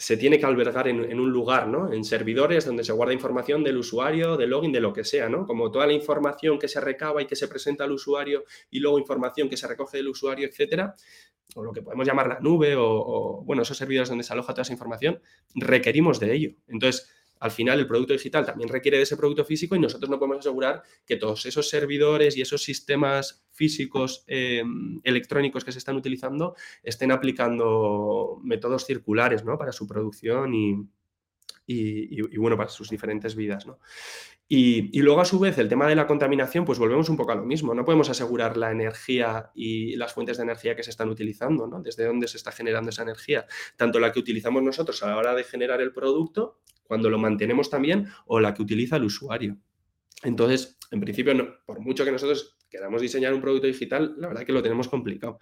se tiene que albergar en, un lugar, ¿no? En servidores donde se guarda información del usuario, del login, de lo que sea, ¿no? Como toda la información que se recaba y que se presenta al usuario y luego información que se recoge del usuario, etcétera, o lo que podemos llamar la nube o, bueno, esos servidores donde se aloja toda esa información, requerimos de ello. Entonces, al final el producto digital también requiere de ese producto físico y nosotros no podemos asegurar que todos esos servidores y esos sistemas físicos eh, electrónicos que se están utilizando estén aplicando métodos circulares ¿no? para su producción y, y, bueno, para sus diferentes vidas. ¿no? Y, luego, a su vez, el tema de la contaminación, pues volvemos un poco a lo mismo. No podemos asegurar la energía y las fuentes de energía que se están utilizando, ¿no? Desde dónde se está generando esa energía. Tanto la que utilizamos nosotros a la hora de generar el producto, cuando lo mantenemos también, o la que utiliza el usuario. Entonces, en principio, por mucho que nosotros queramos diseñar un producto digital, la verdad que lo tenemos complicado.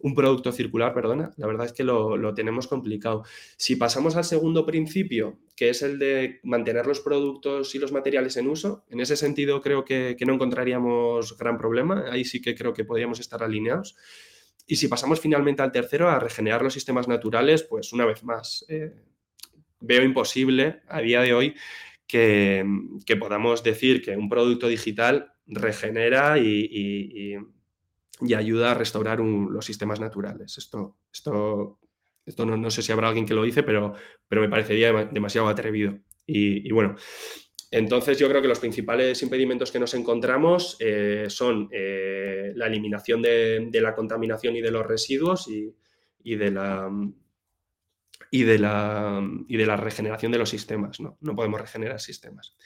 Un producto circular, perdona, la verdad es que lo, tenemos complicado. Si pasamos al segundo principio, que es el de mantener los productos y los materiales en uso, en ese sentido creo que, no encontraríamos gran problema. Ahí sí que creo que podríamos estar alineados. Y si pasamos finalmente al tercero, a regenerar los sistemas naturales, pues una vez más, eh, veo imposible a día de hoy que, podamos decir que un producto digital regenera y, ayuda a restaurar los sistemas naturales. Esto, esto, esto no, sé si habrá alguien que lo dice, pero, pero me parecería demasiado atrevido. Y, bueno, entonces yo creo que los principales impedimentos que nos encontramos eh, son eh, la eliminación de, la contaminación y de los residuos y de la y de la, y de la regeneración de los sistemas. ¿no? no podemos regenerar sistemas.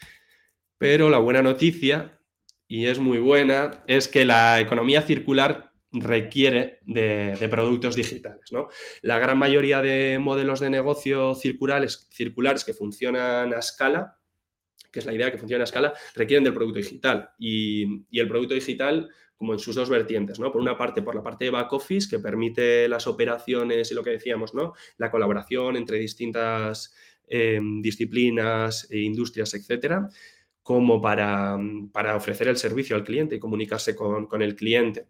Pero la buena noticia, y es muy buena, es que la economía circular requiere de, productos digitales. ¿no? La gran mayoría de modelos de negocio circulares, circulares que funcionan a escala, que es la idea que funciona a escala, requieren del producto digital. Y, y el producto digital como en sus dos vertientes, ¿no? Por una parte, por la parte de back office, que permite las operaciones y lo que decíamos, ¿no? La colaboración entre distintas eh, disciplinas e industrias, etcétera, como para, ofrecer el servicio al cliente y comunicarse con, el cliente.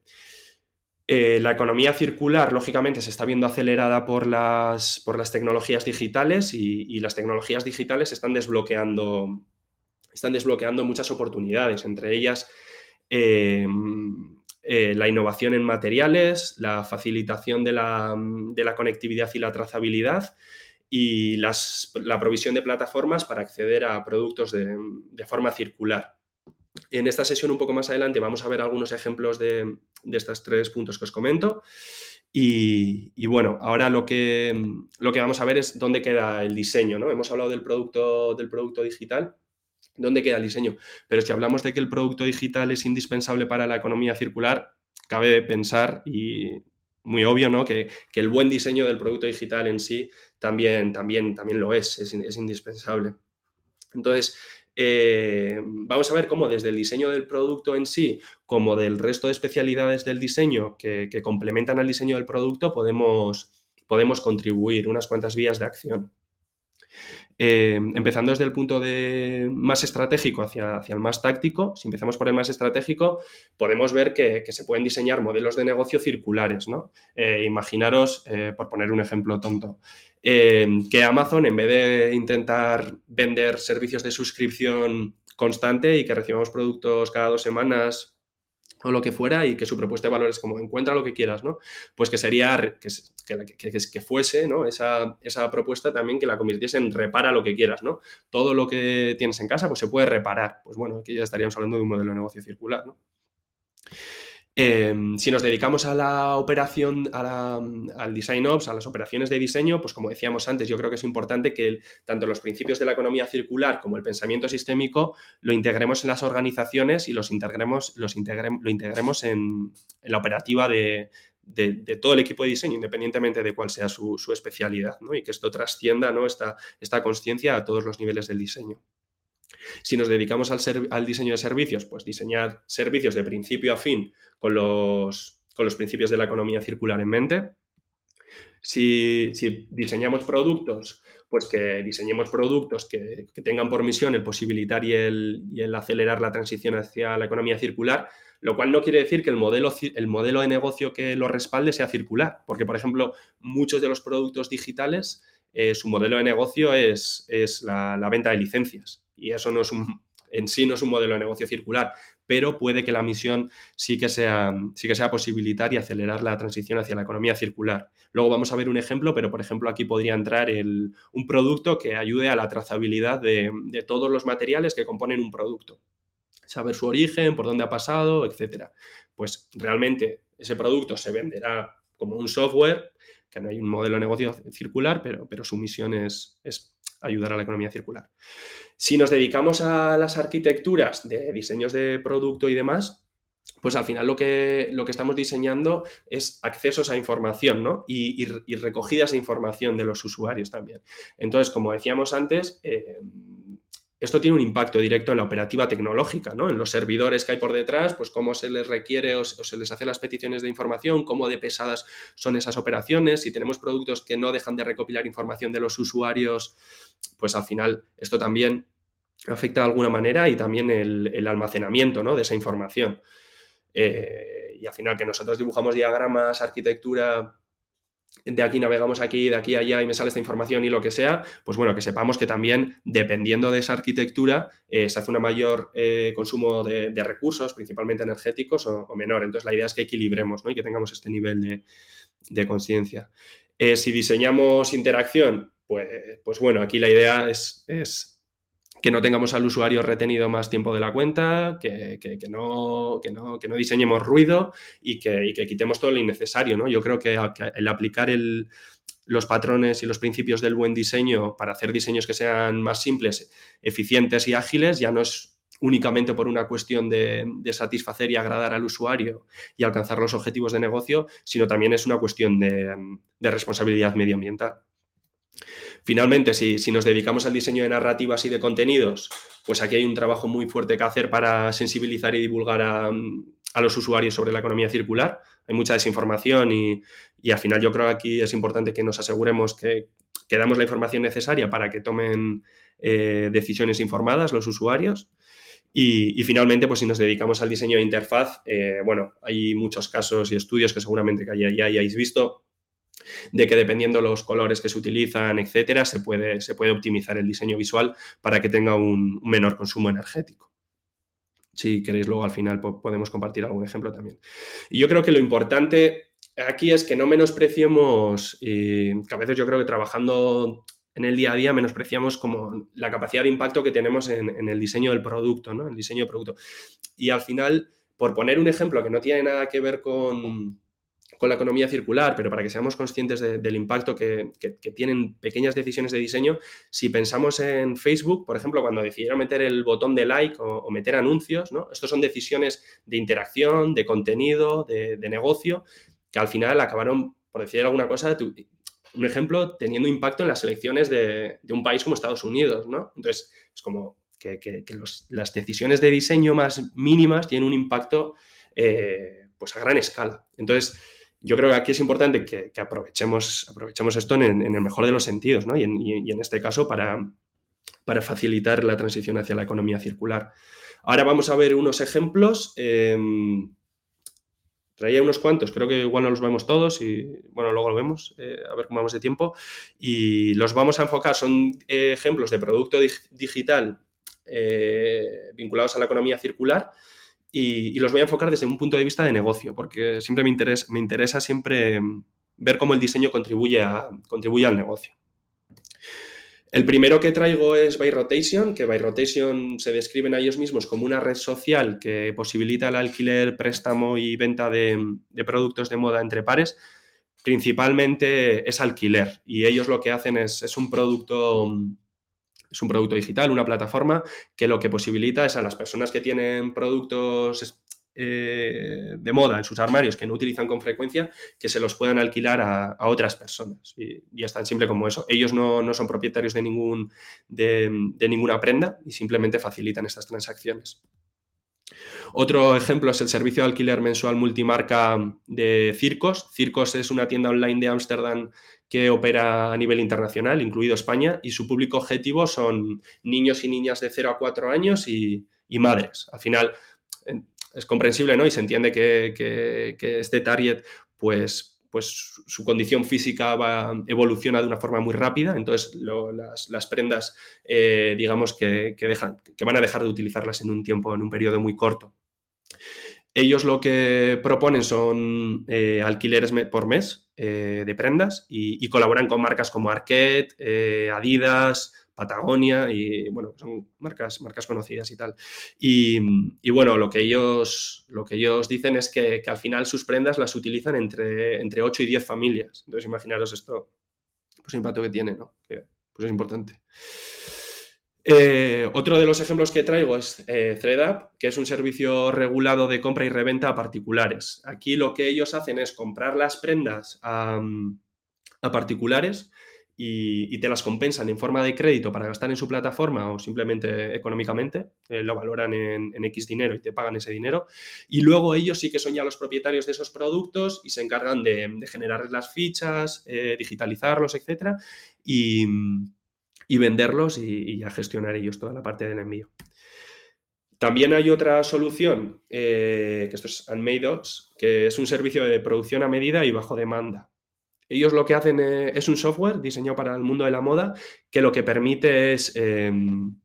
Eh, la economía circular, lógicamente, se está viendo acelerada por las, por las tecnologías digitales y, las tecnologías digitales están desbloqueando, están desbloqueando muchas oportunidades, entre ellas Em, eh, la innovación en materiales, la facilitación de la, conectividad y la trazabilidad y la provisión de plataformas para acceder a productos de, forma circular. En esta sesión un poco más adelante vamos a ver algunos ejemplos de, estos tres puntos que os comento. Y, bueno, ahora lo que, lo que vamos a ver es dónde queda el diseño. ¿no? Hemos hablado del producto, del producto digital ¿Dónde queda el diseño? Pero si hablamos de que el producto digital es indispensable para la economía circular, cabe pensar, y muy obvio, ¿no? que, el buen diseño del producto digital en sí también, también, también lo es, es, indispensable. Entonces, eh, vamos a ver cómo desde el diseño del producto en sí, como del resto de especialidades del diseño que, complementan al diseño del producto, podemos, podemos contribuir unas cuantas vías de acción. Eh, empezando desde el punto de más estratégico hacia, hacia, el más táctico, si empezamos por el más estratégico, podemos ver que, se pueden diseñar modelos de negocio circulares. ¿no? Eh, imaginaros, eh, por poner un ejemplo tonto, que Amazon, en vez de intentar vender servicios de suscripción constante y que recibamos productos cada dos semanas o lo que fuera y que su propuesta de valor es como encuentra lo que quieras, ¿no? Pues que sería que, que, que, fuese, ¿no? Esa, esa, propuesta también que la convirtiese en repara lo que quieras, ¿no? Todo lo que tienes en casa pues se puede reparar. Pues bueno, aquí ya estaríamos hablando de un modelo de negocio circular, ¿no? Em, si nos dedicamos a la operación, al design ops, a las operaciones de diseño, pues como decíamos antes, yo creo que es importante que tanto los principios de la economía circular como el pensamiento sistémico lo integremos en las organizaciones y los integremos, los lo integremos en, la operativa de, todo el equipo de diseño, independientemente de cuál sea su, especialidad, y que esto trascienda esta, esta conciencia a todos los niveles del diseño. Si nos dedicamos al, diseño de servicios, pues diseñar servicios de principio a fin con los, principios de la economía circular en mente. Si, diseñamos productos, pues que diseñemos productos que, tengan por misión el posibilitar y el, acelerar la transición hacia la economía circular, lo cual no quiere decir que el modelo, el modelo de negocio que lo respalde sea circular, porque, por ejemplo, muchos de los productos digitales eh, su modelo de negocio es, es la, venta de licencias. Y eso no es un, en sí no es un modelo de negocio circular, pero puede que la misión sí que sea, sí que sea posibilitar y acelerar la transición hacia la economía circular. Luego vamos a ver un ejemplo, pero por ejemplo aquí podría entrar un producto que ayude a la trazabilidad de, de todos los materiales que componen un producto. Saber su origen, por dónde ha pasado, etcétera. Pues realmente ese producto se venderá como un software que no hay un modelo de negocio circular, pero, pero su misión es, es ayudar a la economía circular. Si nos dedicamos a las arquitecturas de diseños de producto y demás, pues al final lo que, lo que estamos diseñando es accesos a información ¿no? y, recogidas de información de los usuarios también. Entonces, como decíamos antes, eh, esto tiene un impacto directo en la operativa tecnológica, ¿no? En los servidores que hay por detrás, pues cómo se les requiere o, se les hace las peticiones de información, cómo de pesadas son esas operaciones. Si tenemos productos que no dejan de recopilar información de los usuarios, pues al final esto también afecta de alguna manera y también el, almacenamiento ¿no? de esa información. Eh, y al final que nosotros dibujamos diagramas, arquitectura de aquí navegamos aquí, de aquí a allá y me sale esta información y lo que sea, pues bueno, que sepamos que también dependiendo de esa arquitectura eh, se hace un mayor eh, consumo de, recursos, principalmente energéticos o, menor. Entonces la idea es que equilibremos ¿no? y que tengamos este nivel de, conciencia. Eh, si diseñamos interacción, pues, pues, bueno, aquí la idea es que no tengamos al usuario retenido más tiempo de la cuenta, que, no, no, no, diseñemos ruido y que, quitemos todo lo innecesario. ¿no? Yo creo que, el aplicar los patrones y los principios del buen diseño para hacer diseños que sean más simples, eficientes y ágiles ya no es únicamente por una cuestión de, satisfacer y agradar al usuario y alcanzar los objetivos de negocio, sino también es una cuestión de responsabilidad medioambiental. Finalmente, si, nos dedicamos al diseño de narrativas y de contenidos, pues aquí hay un trabajo muy fuerte que hacer para sensibilizar y divulgar a, los usuarios sobre la economía circular. Hay mucha desinformación y, al final yo creo que aquí es importante que nos aseguremos que, damos la información necesaria para que tomen eh, decisiones informadas los usuarios. Y, finalmente, pues si nos dedicamos al diseño de interfaz, eh, bueno, hay muchos casos y estudios que seguramente ya, ya hayáis visto de que dependiendo los colores que se utilizan, etcétera, se puede, se puede optimizar el diseño visual para que tenga un, menor consumo energético. Si queréis, luego al final podemos compartir algún ejemplo también. Y yo creo que lo importante aquí es que no menospreciemos, que a veces yo creo que trabajando en el día a día menospreciamos como la capacidad de impacto que tenemos en, el diseño del producto, ¿no? El diseño del producto. Y al final, por poner un ejemplo que no tiene nada que ver con, con la economía circular, pero para que seamos conscientes del impacto que, tienen pequeñas decisiones de diseño, si pensamos en Facebook, por ejemplo, cuando decidieron meter el botón de like o, meter anuncios, ¿no? Estos son decisiones de interacción, de contenido, de, negocio, que al final acabaron, por decir alguna cosa, un ejemplo, teniendo impacto en las elecciones de, un país como Estados Unidos, ¿no? Entonces, es como que, las decisiones de diseño más mínimas tienen un impacto eh, pues a gran escala. Entonces, yo creo que aquí es importante que, aprovechemos, aprovechemos esto en, el mejor de los sentidos, ¿no? y, en, este caso para, facilitar la transición hacia la economía circular. Ahora vamos a ver unos ejemplos. Em, traía unos cuantos, creo que igual no los vemos todos y bueno, luego lo vemos, eh, a ver cómo vamos de tiempo. Y los vamos a enfocar, son eh, ejemplos de producto digital eh, vinculados a la economía circular y, los voy a enfocar desde un punto de vista de negocio, porque siempre me interesa, siempre ver cómo el diseño contribuye, contribuye al negocio. El primero que traigo es ByRotation, que ByRotation se describen a ellos mismos como una red social que posibilita el alquiler, préstamo y venta de, de productos de moda entre pares. Principalmente es alquiler y ellos lo que hacen es, es un producto es un producto digital, una plataforma que lo que posibilita es a las personas que tienen productos eh, de moda en sus armarios que no utilizan con frecuencia, que se los puedan alquilar a, otras personas. Y, es tan simple como eso. Ellos no, son propietarios de, ningún, de, ninguna prenda y simplemente facilitan estas transacciones. Otro ejemplo es el servicio de alquiler mensual multimarca de Circos. Circos es una tienda online de Ámsterdam que opera a nivel internacional, incluido España, y su público objetivo son niños y niñas de 0 a 4 años y, madres. Al final es comprensible, ¿no? Y se entiende que, este target, pues, pues su condición física va, evoluciona de una forma muy rápida, entonces las, prendas, eh, digamos que, van a dejar de utilizarlas en un tiempo, en un periodo muy corto. Ellos lo que proponen son eh, alquileres por mes de prendas y, colaboran con marcas como Arquette, Adidas, Patagonia y bueno, son marcas, marcas conocidas y tal. Y, bueno, lo que, ellos, lo que ellos dicen es que, al final sus prendas las utilizan entre, entre 8 y 10 familias. Entonces imaginaros esto, pues el impacto que tiene, ¿no? Que, pues es importante. Eh, otro de los ejemplos que traigo es eh, que es un servicio regulado de compra y reventa a particulares. Aquí lo que ellos hacen es comprar las prendas a, particulares y, te las compensan en forma de crédito para gastar en su plataforma o simplemente económicamente, eh, lo valoran en, X dinero y te pagan ese dinero. Y luego ellos sí que son ya los propietarios de esos productos y se encargan de, generar las fichas, eh, digitalizarlos, etcétera, y, venderlos y, ya gestionar ellos toda la parte del envío. También hay otra solución, eh, que esto es Unmadeops, que es un servicio de producción a medida y bajo demanda. Ellos lo que hacen eh, es un software diseñado para el mundo de la moda que lo que permite es, em,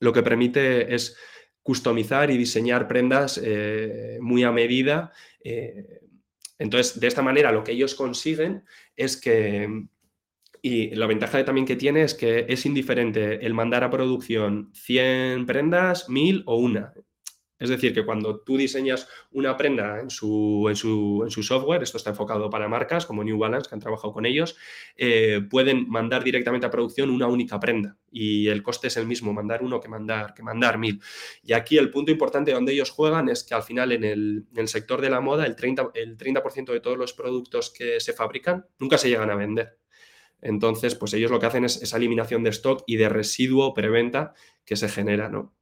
lo que permite es customizar y diseñar prendas eh, muy a medida. Eh, entonces, de esta manera lo que ellos consiguen es que, y la ventaja también que tiene es que es indiferente el mandar a producción 100 prendas, 1000 o una. Es decir, que cuando tú diseñas una prenda en su, en su, software, esto está enfocado para marcas como New Balance, que han trabajado con ellos, eh, pueden mandar directamente a producción una única prenda y el coste es el mismo, mandar uno que mandar, que mandar mil. Y aquí el punto importante donde ellos juegan es que al final en el, sector de la moda el 30%, el 30 de todos los productos que se fabrican nunca se llegan a vender. Entonces, pues ellos lo que hacen es esa eliminación de stock y de residuo preventa que se genera, ¿no?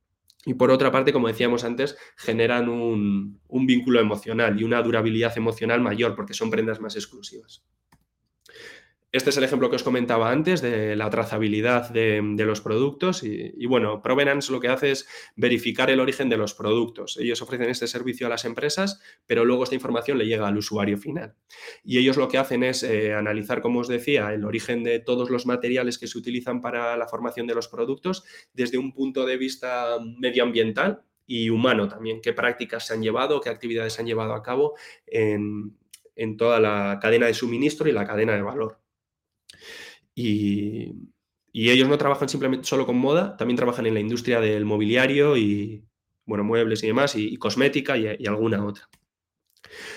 Y por otra parte, como decíamos antes, generan un, vínculo emocional y una durabilidad emocional mayor porque son prendas más exclusivas. Este es el ejemplo que os comentaba antes de la trazabilidad de, los productos y, bueno, Provenance lo que hace es verificar el origen de los productos. Ellos ofrecen este servicio a las empresas, pero luego esta información le llega al usuario final. Y ellos lo que hacen es eh, analizar, como os decía, el origen de todos los materiales que se utilizan para la formación de los productos desde un punto de vista medioambiental y humano también, qué prácticas se han llevado, qué actividades se han llevado a cabo en toda la cadena de suministro y la cadena de valor. Y, ellos no trabajan simplemente solo con moda, también trabajan en la industria del mobiliario y, bueno, muebles y demás, y, cosmética y, alguna otra.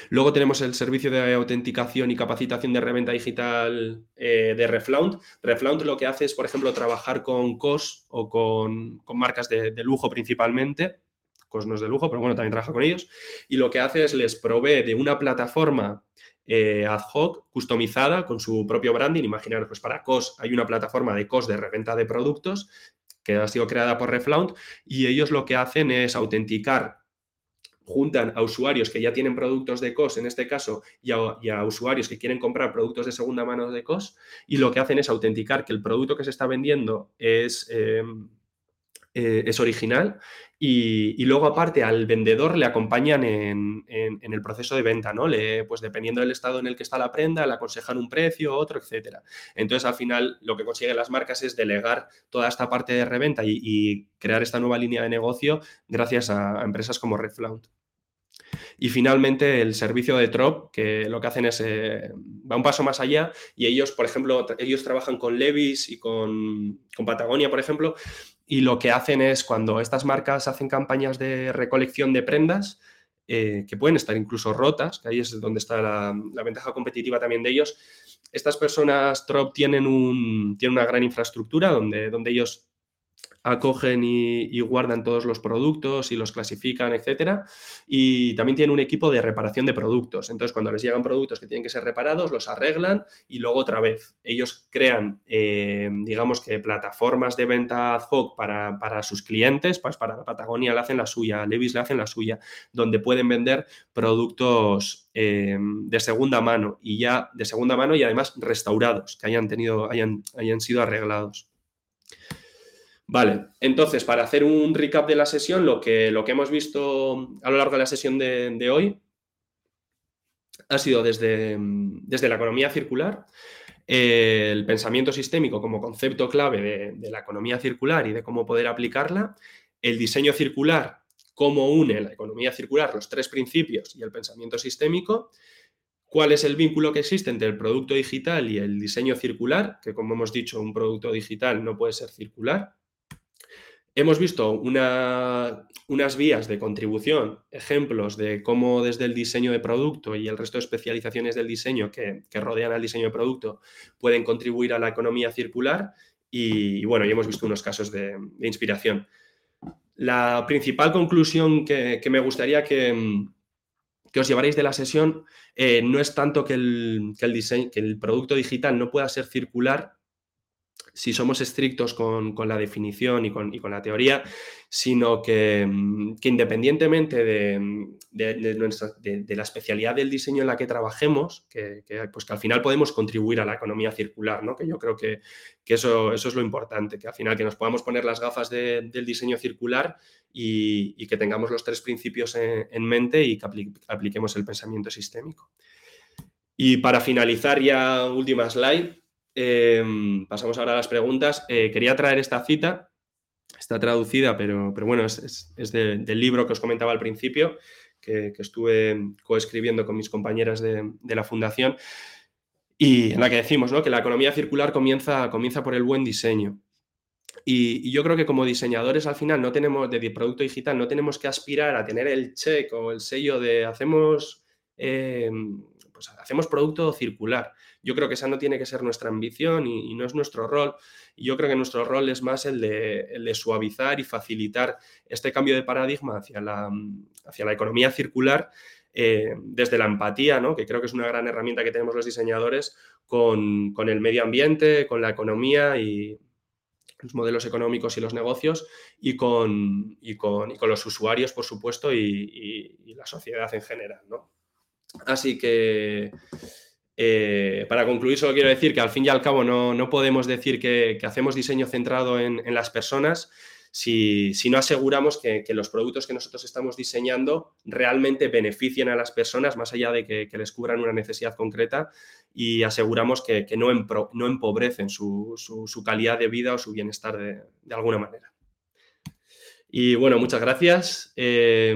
Luego tenemos el servicio de autenticación y capacitación de reventa digital eh, de Reflaunt. Reflaunt lo que hace es, por ejemplo, trabajar con COS o con, marcas de, de, lujo principalmente. COS no es de lujo, pero bueno, también trabaja con ellos. Y lo que hace es les provee de una plataforma eh, ad hoc, customizada con su propio branding. Imaginaros, pues para COS hay una plataforma de COS de reventa de productos que ha sido creada por Reflaunt y ellos lo que hacen es autenticar juntan a usuarios que ya tienen productos de COS, en este caso, y a, usuarios que quieren comprar productos de segunda mano de COS, y lo que hacen es autenticar que el producto que se está vendiendo es, eh, eh, es original y, luego, aparte, al vendedor le acompañan en, el proceso de venta, ¿no? Le, pues dependiendo del estado en el que está la prenda, le aconsejan un precio, otro, etcétera. Entonces, al final, lo que consiguen las marcas es delegar toda esta parte de reventa y, crear esta nueva línea de negocio gracias a, empresas como Redflount. Y finalmente el servicio de Trop, que lo que hacen es, eh, va un paso más allá y ellos, por ejemplo, ellos trabajan con Levis y con Patagonia, por ejemplo, y lo que hacen es cuando estas marcas hacen campañas de recolección de prendas, eh, que pueden estar incluso rotas, que ahí es donde está la, ventaja competitiva también de ellos, estas personas Trop tienen, un, tienen una gran infraestructura donde, donde ellos acogen y, guardan todos los productos y los clasifican, etcétera. Y también tienen un equipo de reparación de productos. Entonces, cuando les llegan productos que tienen que ser reparados, los arreglan y luego otra vez. Ellos crean, eh, digamos que plataformas de venta ad hoc para, sus clientes, pues para Patagonia le hacen la suya, Levis le hacen la suya, donde pueden vender productos eh, de segunda mano y ya de segunda mano y además restaurados, que hayan tenido, hayan, hayan sido arreglados. Vale, entonces para hacer un recap de la sesión, lo que, lo que hemos visto a lo largo de la sesión de, hoy ha sido desde, desde la economía circular, el pensamiento sistémico como concepto clave de, la economía circular y de cómo poder aplicarla, el diseño circular, cómo une la economía circular, los tres principios y el pensamiento sistémico, cuál es el vínculo que existe entre el producto digital y el diseño circular, que como hemos dicho, un producto digital no puede ser circular, Hemos visto unas vías de contribución, ejemplos de cómo desde el diseño de producto y el resto de especializaciones del diseño que, rodean al diseño de producto pueden contribuir a la economía circular y, bueno, hemos visto unos casos de, inspiración. La principal conclusión que, me gustaría que, os llevaréis de la sesión eh, no es tanto que el, diseño, que el producto digital no pueda ser circular, si somos estrictos con, la definición y con, la teoría, sino que, mm, independientemente de, la especialidad del diseño en la que trabajemos, que, pues que al final podemos contribuir a la economía circular, ¿no? que yo creo que, eso, eso, es lo importante, que al final que nos podamos poner las gafas del diseño circular y, que tengamos los tres principios en, mente y que apliquemos el pensamiento sistémico. Y para finalizar ya, última slide, Em, pasamos ahora a las preguntas. Eh, quería traer esta cita, está traducida, pero, pero bueno, es, del libro que os comentaba al principio, que, estuve coescribiendo con mis compañeras de, la fundación, y en la que decimos que la economía circular comienza, comienza por el buen diseño. Y, yo creo que como diseñadores al final no tenemos, de producto digital, no tenemos que aspirar a tener el check o el sello de hacemos, em, pues hacemos producto circular. Yo creo que esa no tiene que ser nuestra ambición y, no es nuestro rol. yo creo que nuestro rol es más el de, suavizar y facilitar este cambio de paradigma hacia la, hacia la economía circular eh, desde la empatía, ¿no? que creo que es una gran herramienta que tenemos los diseñadores con, el medio ambiente, con la economía y los modelos económicos y los negocios y con, con, con los usuarios, por supuesto, y, y, la sociedad en general. ¿no? Así que eh, para concluir, solo quiero decir que al fin y al cabo no, podemos decir que, hacemos diseño centrado en, las personas si, no aseguramos que, los productos que nosotros estamos diseñando realmente beneficien a las personas más allá de que, les cubran una necesidad concreta y aseguramos que, no, empobrecen su, calidad de vida o su bienestar de, alguna manera. Y bueno, muchas gracias. Eh,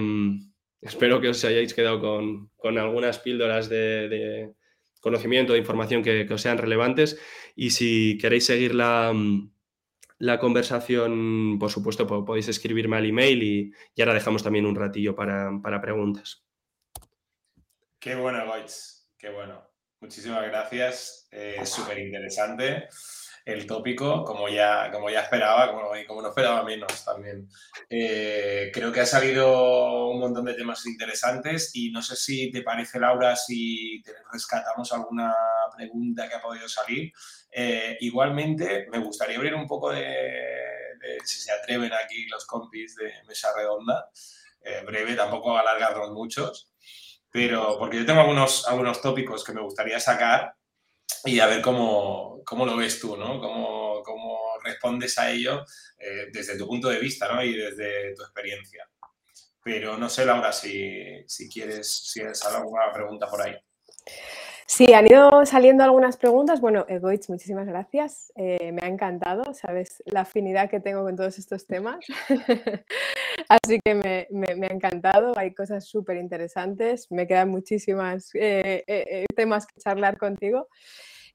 espero que os hayáis quedado con, algunas píldoras de conocimiento, de información que, os sean relevantes. Y si queréis seguir la, mm, la conversación, por supuesto, podéis escribirme al email y, ahora dejamos también un ratillo para, preguntas. Qué bueno, Goitz. Qué bueno. Muchísimas gracias. Es súper interesante el tópico, como ya, como ya esperaba, como, como no esperaba menos también. Eh, creo que ha salido un montón de temas interesantes y no sé si te parece, Laura, si te rescatamos alguna pregunta que ha podido salir. Eh, igualmente, me gustaría abrir un poco de, si se atreven aquí los compis de Mesa Redonda, eh, breve, tampoco alargarnos muchos, pero porque yo tengo algunos, algunos tópicos que me gustaría sacar y a ver cómo, cómo lo ves tú, ¿no? Cómo, cómo respondes a ello eh, desde tu punto de vista ¿no? y desde tu experiencia. Pero no sé, Laura, si, si quieres, si eres alguna pregunta por ahí. Sí, han ido saliendo algunas preguntas. Bueno, Egoitz, muchísimas gracias. Eh, me ha encantado, sabes, la afinidad que tengo con todos estos temas. Así que me, me, ha encantado. Hay cosas súper interesantes. Me quedan muchísimas eh, temas que charlar contigo.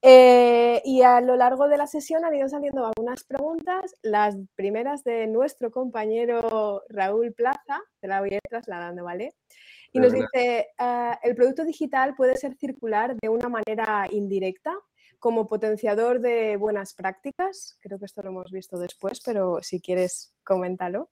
Eh, y a lo largo de la sesión han ido saliendo algunas preguntas, las primeras de nuestro compañero Raúl Plaza, te la voy a ir trasladando, ¿vale? Y nos dice, ah, ¿el producto digital puede ser circular de una manera indirecta como potenciador de buenas prácticas? Creo que esto lo hemos visto después, pero si quieres, coméntalo.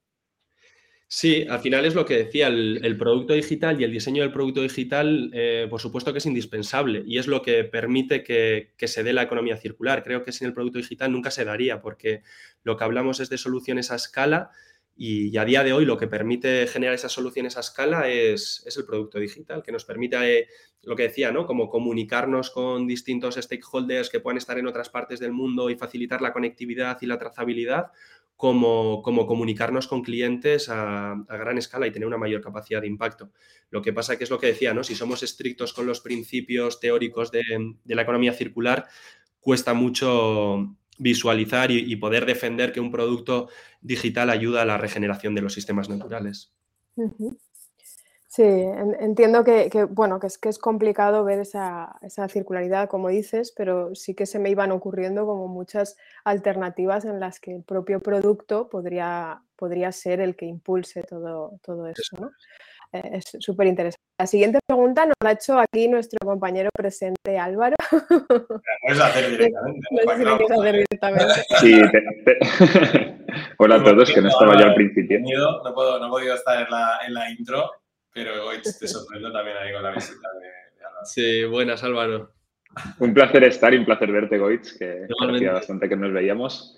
Sí, al final es lo que decía, el, producto digital y el diseño del producto digital, eh, por supuesto que es indispensable y es lo que permite que, se dé la economía circular. Creo que sin el producto digital nunca se daría porque lo que hablamos es de soluciones a escala y, a día de hoy lo que permite generar esas soluciones a escala es, el producto digital, que nos permite, eh, lo que decía, ¿no? Como comunicarnos con distintos stakeholders que puedan estar en otras partes del mundo y facilitar la conectividad y la trazabilidad como, comunicarnos con clientes a, gran escala y tener una mayor capacidad de impacto. Lo que pasa que es lo que decía, ¿no? Si somos estrictos con los principios teóricos de, la economía circular, cuesta mucho visualizar y, poder defender que un producto digital ayuda a la regeneración de los sistemas naturales. Sí, entiendo que, bueno, que es, que es complicado ver esa, circularidad, como dices, pero sí que se me iban ocurriendo como muchas alternativas en las que el propio producto podría, podría ser el que impulse todo, todo eso. ¿no? Eh, es súper interesante. La siguiente pregunta nos la ha hecho aquí nuestro compañero presente Álvaro. puedes hacer directamente. No, hacer directamente. Sí, Hola a todos, que no estaba yo al principio. No, puedo, no he podido estar en la, en la intro, pero hoy te sorprendo también ahí con la visita de, Álvaro. Sí, buenas Álvaro. Un placer estar y un placer verte, Goitz, que hacía bastante que nos veíamos.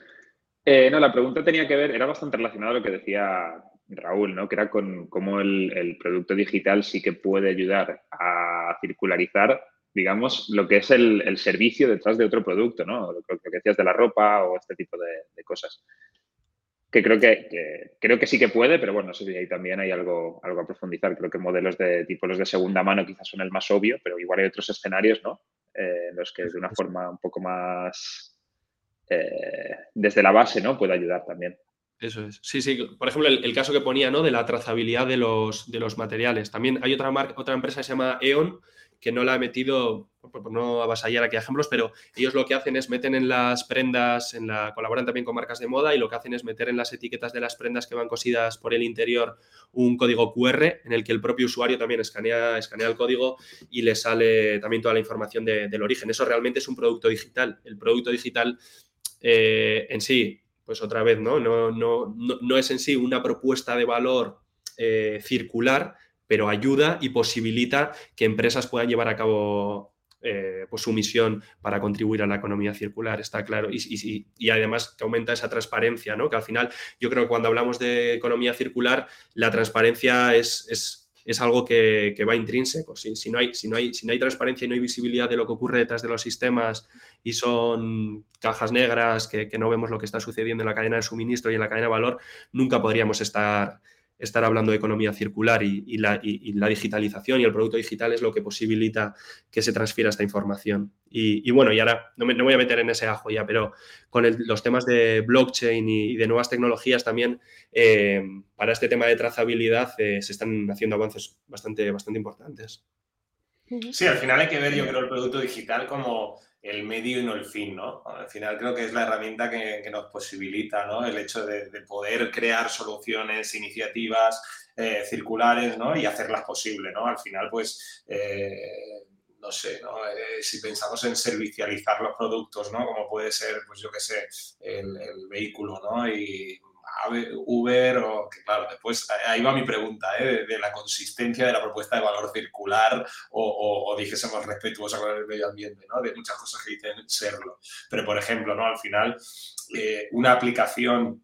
Eh, no, la pregunta tenía que ver, era bastante relacionada a lo que decía Raúl, ¿no? que era con cómo el, producto digital sí que puede ayudar a circularizar, digamos, lo que es el, servicio detrás de otro producto, ¿no? Lo, que decías de la ropa o este tipo de cosas que creo que, creo que sí que puede, pero bueno, ahí también hay algo, algo a profundizar. Creo que modelos de tipo los de segunda mano quizás son el más obvio, pero igual hay otros escenarios, ¿no? Eh, en los que de una forma un poco más eh, desde la base, ¿no? Puede ayudar también. Eso es. Sí, sí. Por ejemplo, el, caso que ponía, ¿no? De la trazabilidad de los, de los materiales. También hay otra, marca, otra empresa que se llama E.ON, que no la ha metido, por no avasallar aquí ejemplos, pero ellos lo que hacen es meten en las prendas, en la, colaboran también con marcas de moda y lo que hacen es meter en las etiquetas de las prendas que van cosidas por el interior un código QR en el que el propio usuario también escanea, escanea el código y le sale también toda la información del origen. Eso realmente es un producto digital. El producto digital eh, en sí, pues otra vez, ¿no? No, no, no, es en sí una propuesta de valor eh, circular, pero ayuda y posibilita que empresas puedan llevar a cabo eh, pues su misión para contribuir a la economía circular, está claro. Y, y, además que aumenta esa transparencia, ¿no? Que al final yo creo que cuando hablamos de economía circular, la transparencia es, es, algo que, va intrínseco. Si, si, no hay, si, no hay, si no hay transparencia y no hay visibilidad de lo que ocurre detrás de los sistemas y son cajas negras que, que no vemos lo que está sucediendo en la cadena de suministro y en la cadena de valor, nunca podríamos estar estar hablando de economía circular y, la, digitalización y el producto digital es lo que posibilita que se transfiera esta información. Y, bueno, y ahora no me, voy a meter en ese ajo ya, pero con los temas de blockchain y, de nuevas tecnologías también, eh, para este tema de trazabilidad eh, se están haciendo avances bastante, bastante importantes. Sí, al final hay que ver, yo creo, el producto digital como el medio y no el fin, ¿no? Al final creo que es la herramienta que, nos posibilita, ¿no? El hecho de, poder crear soluciones, iniciativas eh, circulares, ¿no? Y hacerlas posible, ¿no? Al final, pues, eh, no sé, ¿no? Eh, si pensamos en servicializar los productos, ¿no? Como puede ser, pues yo qué sé, el, el vehículo, ¿no? Y Uber o que claro, después ahí va mi pregunta ¿eh? de, la consistencia de la propuesta de valor circular o, dijésemos respetuosa con el medio ambiente, ¿no? De muchas cosas que dicen serlo. Pero por ejemplo, ¿no? Al final, eh, una aplicación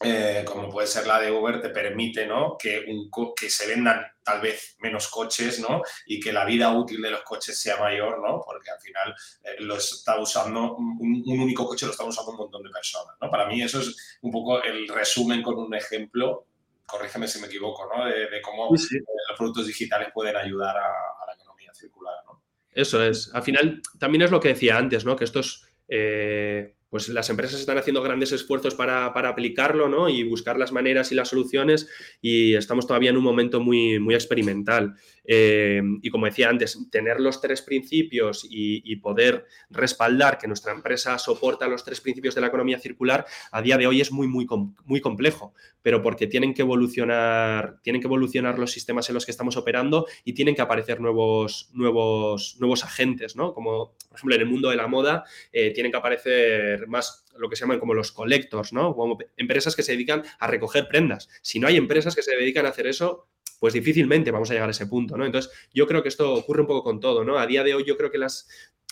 eh, como puede ser la de Uber, te permite ¿no? que, un que se vendan tal vez menos coches ¿no? y que la vida útil de los coches sea mayor, ¿no? porque al final eh, lo está usando, un, único coche lo está usando un montón de personas. ¿no? Para mí eso es un poco el resumen con un ejemplo, corrígeme si me equivoco, ¿no? de, cómo los productos digitales pueden ayudar a, la economía circular. ¿no? Eso es. Al final también es lo que decía antes, ¿no? que estos... Eh pues las empresas están haciendo grandes esfuerzos para, aplicarlo ¿no? y buscar las maneras y las soluciones y estamos todavía en un momento muy, muy experimental. Eh, y como decía antes, tener los tres principios y, poder respaldar que nuestra empresa soporta los tres principios de la economía circular a día de hoy es muy, muy, muy complejo, pero porque tienen que evolucionar, tienen que evolucionar los sistemas en los que estamos operando y tienen que aparecer nuevos, nuevos, nuevos agentes, ¿no? Como por ejemplo en el mundo de la moda eh, tienen que aparecer más lo que se llaman como los collectors, ¿no? Como empresas que se dedican a recoger prendas. Si no hay empresas que se dedican a hacer eso, pues difícilmente vamos a llegar a ese punto, ¿no? Entonces, yo creo que esto ocurre un poco con todo, ¿no? A día de hoy yo creo que las,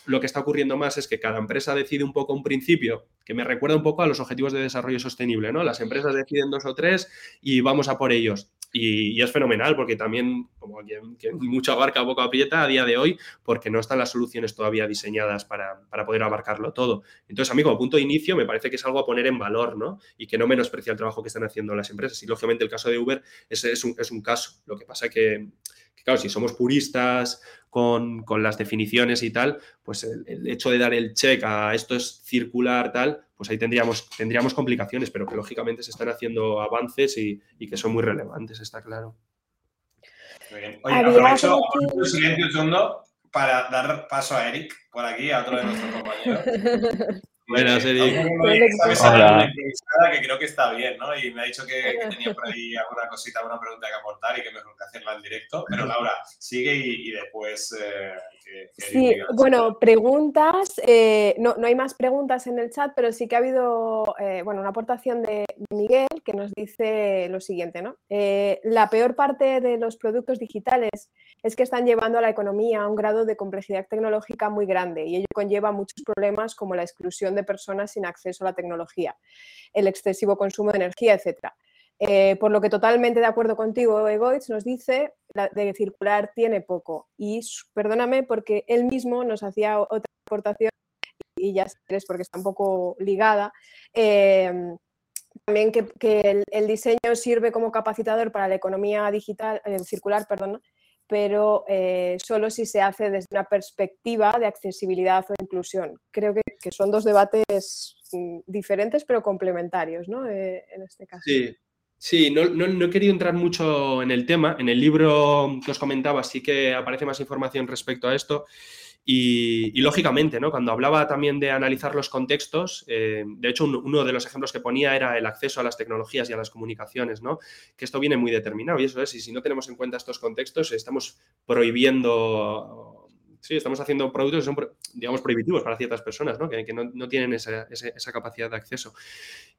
lo que está ocurriendo más es que cada empresa decide un poco un principio que me recuerda un poco a los objetivos de desarrollo sostenible, ¿no? Las empresas deciden dos o tres y vamos a por ellos. Y, es fenomenal porque también, como que, mucha barca poco aprieta a día de hoy, porque no están las soluciones todavía diseñadas para, poder abarcarlo todo. Entonces, a mí como punto de inicio me parece que es algo a poner en valor, ¿no? Y que no menosprecia el trabajo que están haciendo las empresas. Y lógicamente el caso de Uber es, es, un, es un caso. Lo que pasa que claro, si somos puristas con, las definiciones y tal, pues el, hecho de dar el check a esto es circular, tal, pues ahí tendríamos, tendríamos complicaciones, pero que lógicamente se están haciendo avances y, que son muy relevantes, está claro. Muy bien. Oye, aprovecho un silencio segundo para dar paso a Eric por aquí, a otro de nuestros compañeros. Buenas, Eric. Hola. que creo que está bien, ¿no? Y me ha dicho que, tenía por ahí alguna cosita, alguna pregunta que aportar y que mejor que hacerla en directo. Pero Laura, sigue y, después... Eh, sí, bueno, preguntas. Eh, no, no, hay más preguntas en el chat, pero sí que ha habido eh, bueno, una aportación de Miguel que nos dice lo siguiente, ¿no? la peor parte de los productos digitales es que están llevando a la economía a un grado de complejidad tecnológica muy grande y ello conlleva muchos problemas como la exclusión de personas sin acceso a la tecnología, el excesivo consumo de energía, etc. Eh, por lo que totalmente de acuerdo contigo, Egoitz nos dice de circular tiene poco. Y perdóname porque él mismo nos hacía otra aportación y ya sabes porque está un poco ligada. Em, también que, el, diseño sirve como capacitador para la economía digital, eh, circular, perdón, pero eh, solo si se hace desde una perspectiva de accesibilidad o inclusión. Creo que, son dos debates mm, diferentes pero complementarios ¿no? Eh, en este caso. Sí no, no, he querido entrar mucho en el tema. En el libro que os comentaba sí que aparece más información respecto a esto. Y, lógicamente, ¿no? cuando hablaba también de analizar los contextos, eh, de hecho uno de los ejemplos que ponía era el acceso a las tecnologías y a las comunicaciones, ¿no? que esto viene muy determinado y eso es, y si no tenemos en cuenta estos contextos, estamos prohibiendo sí, estamos haciendo productos que son, digamos, prohibitivos para ciertas personas, ¿no? que, no, tienen esa, capacidad de acceso.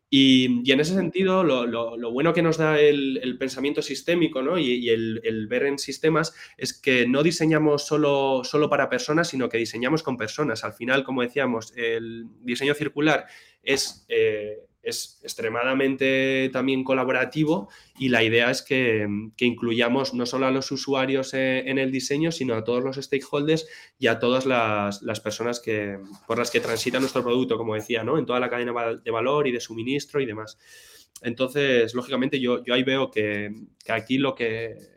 Y, en ese sentido, lo, bueno que nos da el, pensamiento sistémico ¿no? y, el, ver en sistemas es que no diseñamos solo, solo para personas, sino que diseñamos con personas. Al final, como decíamos, el diseño circular es... Eh, es extremadamente también colaborativo y la idea es que, incluyamos no solo a los usuarios eh, en el diseño, sino a todos los stakeholders y a todas las, personas que, por las que transita nuestro producto, como decía, ¿no? en toda la cadena de valor y de suministro y demás. Entonces, lógicamente, yo, yo ahí veo que aquí lo que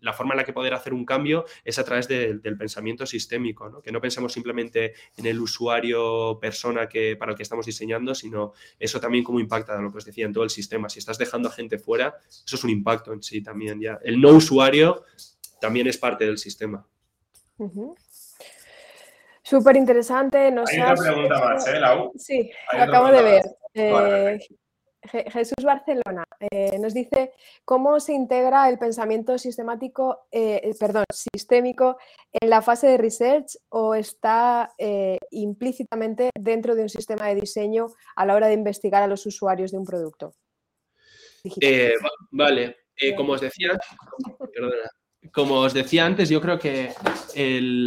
la forma en la que poder hacer un cambio es a través del pensamiento sistémico, que no pensemos simplemente en el usuario persona que, para el que estamos diseñando, sino eso también como impacta, lo que os decía, en todo el sistema. Si estás dejando a gente fuera, eso es un impacto en sí también. Ya. El no usuario también es parte del sistema. Súper interesante. Hay una pregunta más, ¿eh, Lau? Sí, lo acabo de ver. Eh, Jesús Barcelona eh, nos dice cómo se integra el pensamiento sistemático, eh, eh, perdón, sistémico en la fase de research o está implícitamente dentro de un sistema de diseño a la hora de investigar a los usuarios de un producto. vale, como os decía, Como os decía antes, yo creo que el,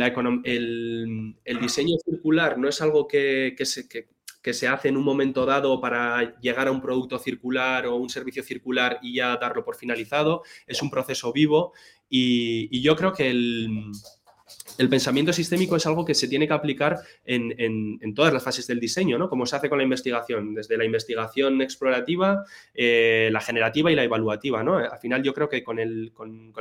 diseño circular no es algo que, se, que, que se hace en un momento dado para llegar a un producto circular o un servicio circular y ya darlo por finalizado. Es un proceso vivo y, yo creo que el, el pensamiento sistémico es algo que se tiene que aplicar en, todas las fases del diseño, ¿no? Como se hace con la investigación, desde la investigación explorativa, eh, la generativa y la evaluativa, ¿no? Al final yo creo que con el,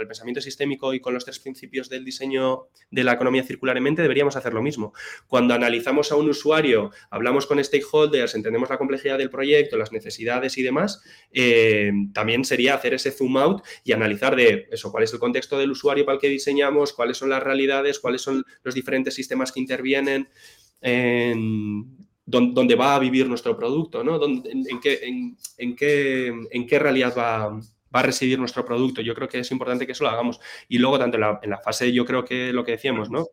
pensamiento sistémico y con los tres principios del diseño de la economía circular en mente deberíamos hacer lo mismo. Cuando analizamos a un usuario, hablamos con stakeholders, entendemos la complejidad del proyecto, las necesidades y demás, eh, también sería hacer ese zoom out y analizar de eso, cuál es el contexto del usuario para el que diseñamos, cuáles son las realidades, cuáles son los diferentes sistemas que intervienen, en dónde va a vivir nuestro producto, ¿no? En, qué, en, qué, en qué realidad va, a residir nuestro producto. Yo creo que es importante que eso lo hagamos. Y luego, tanto en la, fase, yo creo que lo que decíamos, ¿no?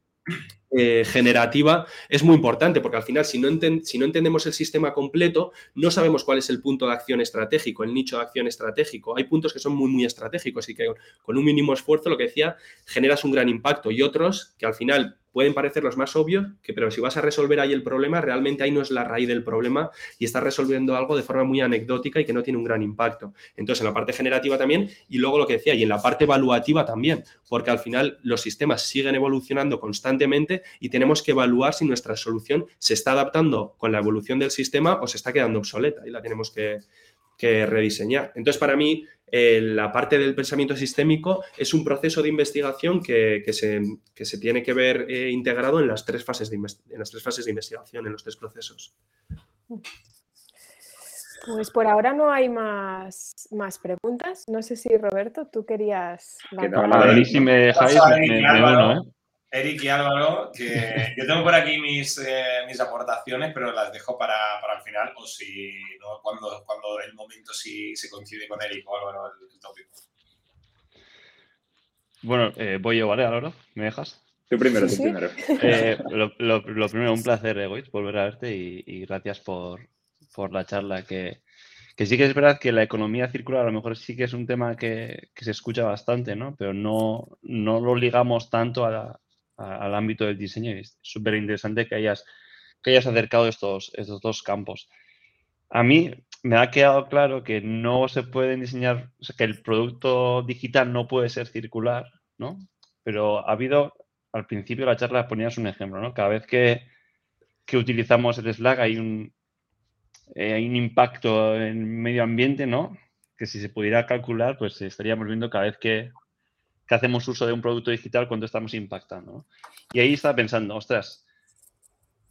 Eh, generativa es muy importante, porque al final, si no, si no, entendemos el sistema completo, no sabemos cuál es el punto de acción estratégico, el nicho de acción estratégico. Hay puntos que son muy, muy estratégicos y que con un mínimo esfuerzo, lo que decía, generas un gran impacto y otros que al final pueden parecer los más obvios, que, pero si vas a resolver ahí el problema, realmente ahí no es la raíz del problema y estás resolviendo algo de forma muy anecdótica y que no tiene un gran impacto. Entonces, en la parte generativa también, y luego lo que decía, y en la parte evaluativa también, porque al final los sistemas siguen evolucionando constantemente y tenemos que evaluar si nuestra solución se está adaptando con la evolución del sistema o se está quedando obsoleta y la tenemos que, que rediseñar. Entonces, para mí, eh, la parte del pensamiento sistémico es un proceso de investigación que, se, se, tiene que ver eh, integrado en las, tres fases de en las tres fases de investigación, en los tres procesos. Pues por ahora no hay más, más preguntas. No sé si Roberto, tú querías... Que no, me ¿eh? Eric y Álvaro, que yo tengo por aquí mis, eh, mis aportaciones, pero las dejo para, el final, o si no, cuando, cuando el momento sí se coincide con Eric o Álvaro el, tópico. Bueno, eh, voy yo, ¿vale, Álvaro? ¿Me dejas? Tú primero, tú primero. Eh, lo, primero, un placer, Egoitz, volver a verte y, gracias por, la charla que, que sí que es verdad que la economía circular a lo mejor sí que es un tema que, que se escucha bastante, ¿no? Pero no, no lo ligamos tanto a la, al ámbito del diseño y es súper interesante que hayas, que hayas acercado estos, estos dos campos. A mí me ha quedado claro que no se pueden diseñar, que el producto digital no puede ser circular, ¿no? Pero ha habido, al principio de la charla ponías un ejemplo, ¿no? Cada vez que, que utilizamos el Slack hay un, eh, hay un impacto en medio ambiente, ¿no? Que si se pudiera calcular, pues estaríamos viendo cada vez que que hacemos uso de un producto digital cuando estamos impactando. Y ahí estaba pensando, ostras,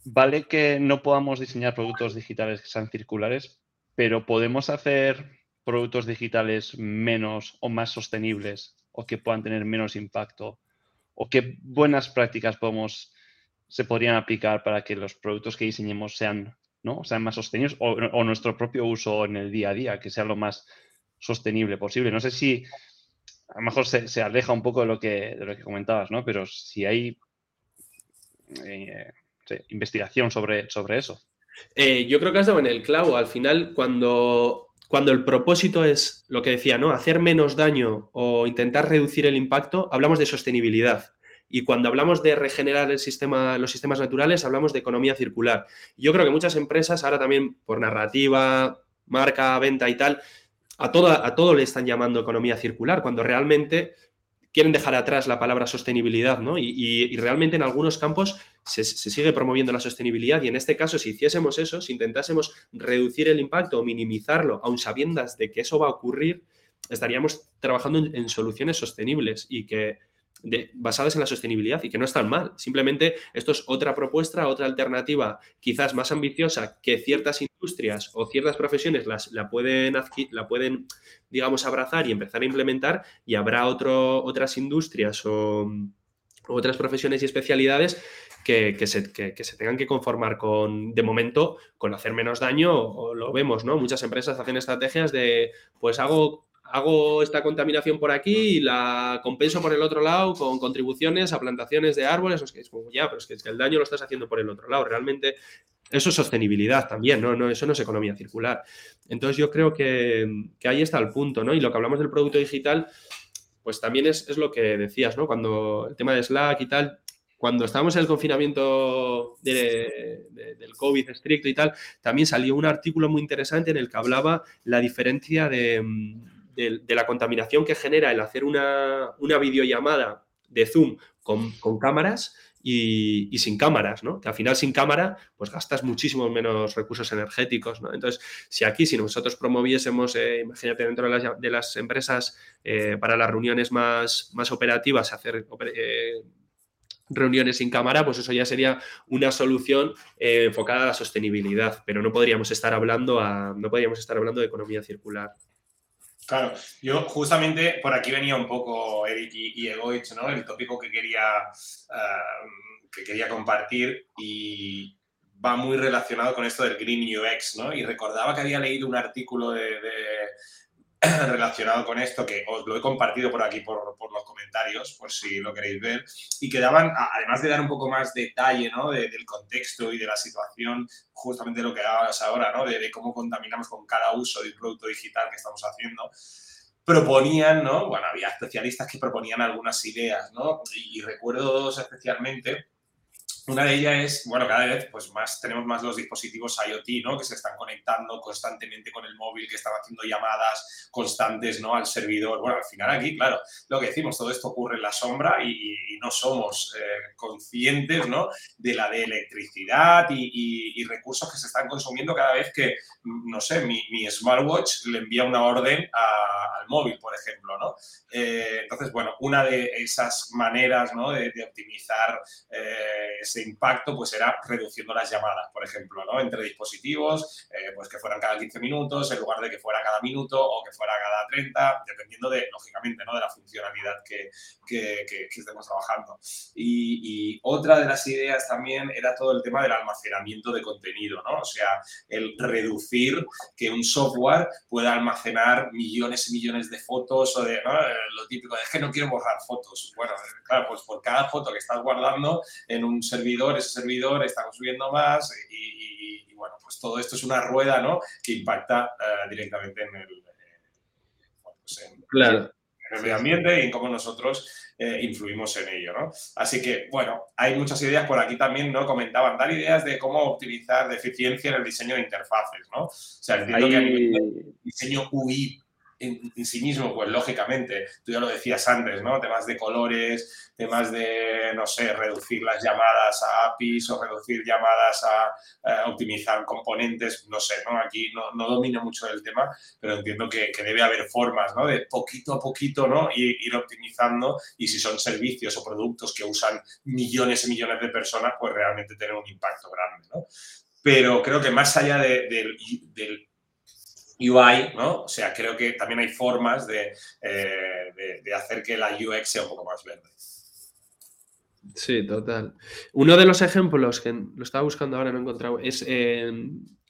vale que no podamos diseñar productos digitales que sean circulares, pero podemos hacer productos digitales menos o más sostenibles o que puedan tener menos impacto o qué buenas prácticas podemos se podrían aplicar para que los productos que diseñemos sean, ¿no? sean más sostenibles o, o nuestro propio uso en el día a día, que sea lo más sostenible posible. No sé si a lo mejor se, aleja un poco de lo que, comentabas, ¿no? Pero si hay eh, investigación sobre, sobre eso. Eh, yo creo que has dado en el clavo. Al final, cuando, cuando el propósito es lo que decía, ¿no? Hacer menos daño o intentar reducir el impacto, hablamos de sostenibilidad. Y cuando hablamos de regenerar el sistema, los sistemas naturales, hablamos de economía circular. Yo creo que muchas empresas, ahora también por narrativa, marca, venta y tal, a todo, a todo le están llamando economía circular, cuando realmente quieren dejar atrás la palabra sostenibilidad, ¿no? Y, realmente en algunos campos se, sigue promoviendo la sostenibilidad y en este caso, si hiciésemos eso, si intentásemos reducir el impacto o minimizarlo, aun sabiendas de que eso va a ocurrir, estaríamos trabajando en soluciones sostenibles y que basadas en la sostenibilidad y que no están mal. Simplemente esto es otra propuesta, otra alternativa quizás más ambiciosa que ciertas industrias o ciertas profesiones las, la, pueden, la pueden, digamos, abrazar y empezar a implementar y habrá otro, otras industrias o otras profesiones y especialidades que, se, que, se, tengan que conformar con, de momento, con hacer menos daño, o, lo vemos, ¿no? Muchas empresas hacen estrategias de, pues hago hago esta contaminación por aquí y la compenso por el otro lado con contribuciones a plantaciones de árboles. Es que es como, ya, pero es que, el daño lo estás haciendo por el otro lado. Realmente eso es sostenibilidad también, ¿no? no eso no es economía circular. Entonces yo creo que, ahí está el punto, ¿no? Y lo que hablamos del producto digital, pues también es, lo que decías, ¿no? Cuando el tema de Slack y tal, cuando estábamos en el confinamiento del COVID estricto y tal, también salió un artículo muy interesante en el que hablaba la diferencia de, de, la contaminación que genera el hacer una, videollamada de Zoom con, cámaras y, sin cámaras, ¿no? Que al final sin cámara, pues gastas muchísimos menos recursos energéticos, ¿no? Entonces, si aquí, si nosotros promoviésemos, eh, imagínate dentro de las, empresas, eh, para las reuniones más, más operativas, hacer eh, reuniones sin cámara, pues eso ya sería una solución enfocada a la sostenibilidad, pero no podríamos estar hablando no podríamos estar hablando de economía circular. Claro, yo justamente por aquí venía un poco Eric y, Egoich, ¿no? El tópico que quería, eh, que quería compartir y va muy relacionado con esto del Green UX, ¿no? Y recordaba que había leído un artículo de, relacionado con esto, que os lo he compartido por aquí por, los comentarios, por si lo queréis ver, y que daban, además de dar un poco más detalle ¿no? del contexto y de la situación, justamente lo que dabas ahora, ¿no? de, cómo contaminamos con cada uso del producto digital que estamos haciendo, proponían, ¿no? Bueno, había especialistas que proponían algunas ideas, ¿no? Y, y recuerdo dos especialmente una de ellas es, bueno, cada vez pues más tenemos más los dispositivos IoT, ¿no? Que se están conectando constantemente con el móvil, que están haciendo llamadas constantes, ¿no? Al servidor. Bueno, al final aquí, claro, lo que decimos, todo esto ocurre en la sombra y, no somos eh, conscientes, ¿no? De la de electricidad y, recursos que se están consumiendo cada vez que, no sé, mi, smartwatch le envía una orden al móvil, por ejemplo, ¿no? Eh, entonces, bueno, una de esas maneras, ¿no? De, optimizar eh, impacto pues era reduciendo las llamadas, por ejemplo, ¿no? entre dispositivos, eh, pues que fueran cada 15 minutos en lugar de que fuera cada minuto o que fuera cada 30, dependiendo de, lógicamente, ¿no? de la funcionalidad que, que, estemos trabajando. Y, otra de las ideas también era todo el tema del almacenamiento de contenido, ¿no? o sea, el reducir que un software pueda almacenar millones y millones de fotos o de lo típico, es que no quiero borrar fotos. Bueno, claro, pues por cada foto que estás guardando en un servidor, servidor, ese servidor está consumiendo más y, bueno, pues todo esto es una rueda, ¿no? Que impacta eh, directamente en el, pues medio ambiente y en cómo nosotros eh, influimos en ello, ¿no? Así que, bueno, hay muchas ideas por aquí también, ¿no? Comentaban, dar ideas de cómo optimizar de eficiencia en el diseño de interfaces, ¿no? O sea, entiendo que hay diseño UI en, sí mismo, pues lógicamente, tú ya lo decías antes, ¿no? Temas de colores, temas de, no sé, reducir las llamadas a APIs o reducir llamadas a, optimizar componentes, no sé, ¿no? Aquí no, no, domino mucho el tema, pero entiendo que, debe haber formas, ¿no? De poquito a poquito, ¿no? Ir, ir optimizando y si son servicios o productos que usan millones y millones de personas, pues realmente tener un impacto grande, ¿no? Pero creo que más allá del UI, ¿no? O sea, creo que también hay formas eh, de, de, hacer que la UX sea un poco más verde. Sí, total. Uno de los ejemplos que lo estaba buscando ahora, no he encontrado, es eh,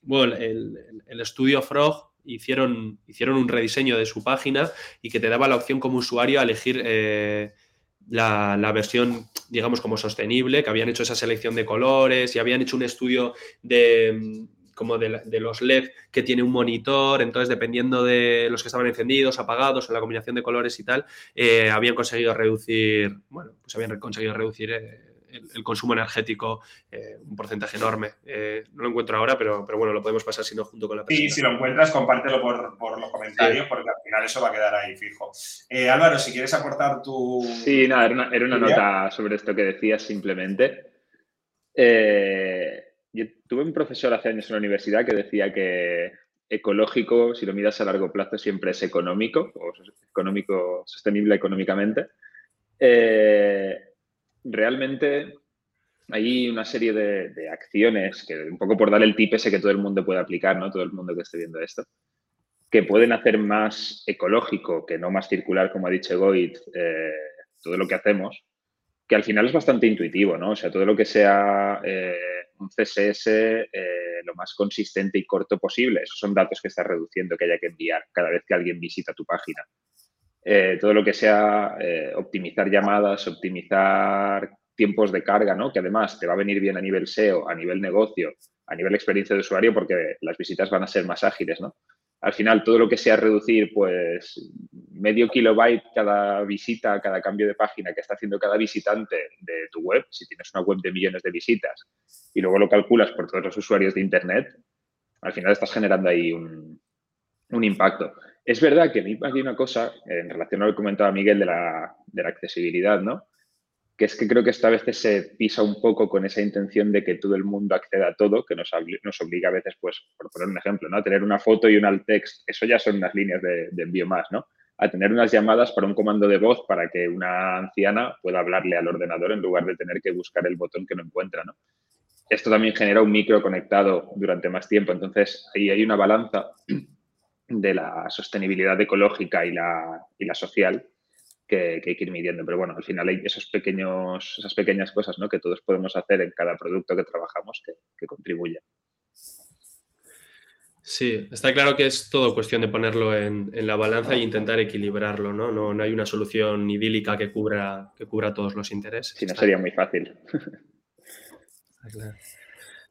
bueno, el, el, estudio Frog. Hicieron, hicieron un rediseño de su página y que te daba la opción como usuario a elegir eh, la, la, versión, digamos, como sostenible, que habían hecho esa selección de colores y habían hecho un estudio de, como de, los LED que tiene un monitor, entonces dependiendo de los que estaban encendidos, apagados, en la combinación de colores y tal, eh, habían conseguido reducir, bueno, pues habían conseguido reducir eh, el, consumo energético eh, un porcentaje enorme. no lo encuentro ahora, pero, pero bueno, lo podemos pasar si no junto con la Sí, si lo encuentras, compártelo por, los comentarios, porque al final eso va a quedar ahí fijo. Álvaro, si quieres aportar tu... Sí, nada, era una, era una nota sobre esto que decías simplemente. Eh, yo tuve un profesor hace años en la universidad que decía que ecológico, si lo miras a largo plazo, siempre es económico o económico, sostenible económicamente. Eh, realmente hay una serie de, acciones que, un poco por dar el tip ese que todo el mundo puede aplicar, ¿no? Todo el mundo que esté viendo esto, que pueden hacer más ecológico, que no más circular, como ha dicho Goit, eh, todo lo que hacemos, que al final es bastante intuitivo, ¿no? O sea, todo lo que sea eh, un CSS eh, lo más consistente y corto posible. Esos son datos que estás reduciendo que haya que enviar cada vez que alguien visita tu página. Eh, todo lo que sea eh, optimizar llamadas, optimizar tiempos de carga, ¿no? que además te va a venir bien a nivel SEO, a nivel negocio, a nivel experiencia de usuario, porque las visitas van a ser más ágiles. ¿no? Al final todo lo que sea reducir, pues medio kilobyte cada visita, cada cambio de página que está haciendo cada visitante de tu web, si tienes una web de millones de visitas y luego lo calculas por todos los usuarios de Internet, al final estás generando ahí un, impacto. Es verdad que a mí hay una cosa, en relación a lo que comentaba Miguel de la, de la accesibilidad, ¿no? Que es que creo que esta vez se pisa un poco con esa intención de que todo el mundo acceda a todo, que nos, nos obliga a veces, pues, por poner un ejemplo, ¿no? A tener una foto y un alt text, eso ya son unas líneas de, envío más, ¿no? A tener unas llamadas para un comando de voz para que una anciana pueda hablarle al ordenador en lugar de tener que buscar el botón que no encuentra, ¿no? Esto también genera un micro conectado durante más tiempo, entonces ahí hay una balanza de la sostenibilidad ecológica y la, y la social que, hay que ir midiendo. Pero bueno, al final hay esos pequeños, esas pequeñas cosas ¿no? que todos podemos hacer en cada producto que trabajamos que, que contribuyen. Sí, está claro que es todo cuestión de ponerlo en, la balanza e intentar equilibrarlo, ¿no? ¿no? hay una solución idílica que cubra, que cubra todos los intereses. Si no, sería muy fácil.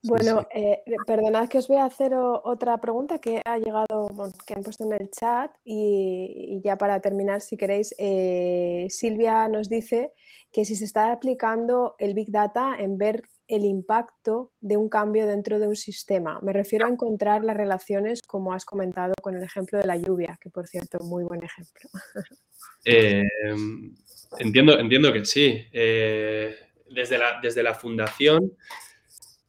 Bueno, eh, perdonad que os voy a hacer otra pregunta que ha llegado, que han puesto en el chat y, ya para terminar, si queréis, eh, Silvia nos dice que si se está aplicando el Big Data en ver el impacto de un cambio dentro de un sistema. Me refiero a encontrar las relaciones, como has comentado con el ejemplo de la lluvia, que por cierto, muy buen ejemplo. Em, entiendo, entiendo que sí. Eh, desde, la, desde la fundación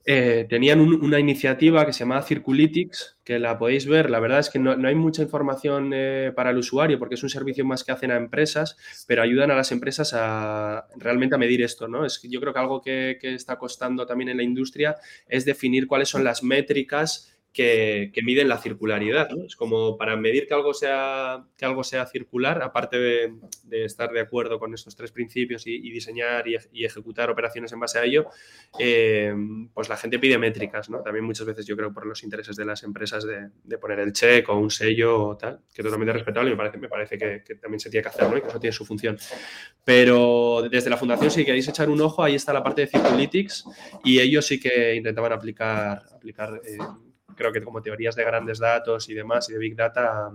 eh, tenían una iniciativa que se llamaba Circulytics, que la podéis ver. La verdad es que no, hay mucha información eh, para el usuario porque es un servicio más que hacen a empresas, pero ayudan a las empresas a realmente a medir esto. ¿no? Es, yo creo que algo que está costando también en la industria es definir cuáles son las métricas que, miden la circularidad. Es como para medir que algo sea, que algo sea circular, aparte de, estar de acuerdo con estos tres principios y, diseñar y, ejecutar operaciones en base a ello, eh, pues la gente pide métricas. ¿no? También muchas veces yo creo por los intereses de las empresas de, poner el check o un sello o tal, que es totalmente respetable y me parece, me parece que, también se tiene que hacer ¿no? y que eso tiene su función. Pero desde la fundación, si queréis echar un ojo, ahí está la parte de Circulytics y ellos sí que intentaban aplicar, aplicar eh, creo que como teorías de grandes datos y demás y de Big Data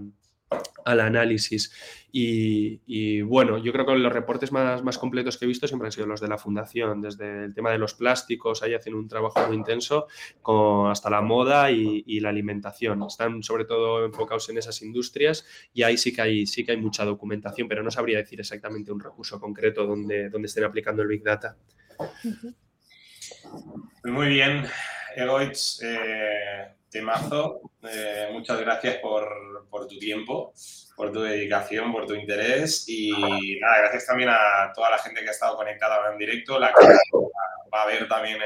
al análisis. Y, bueno, yo creo que los reportes más, más, completos que he visto siempre han sido los de la fundación, desde el tema de los plásticos, ahí hacen un trabajo muy intenso, con, hasta la moda y, la alimentación. Están sobre todo enfocados en esas industrias y ahí sí que hay, sí que hay mucha documentación, pero no sabría decir exactamente un recurso concreto donde, donde estén aplicando el Big Data. Muy bien, Egoitz. Eh, temazo. Eh, muchas gracias por, tu tiempo, por tu dedicación, por tu interés y nada, gracias también a toda la gente que ha estado conectada en directo, la que va a ver también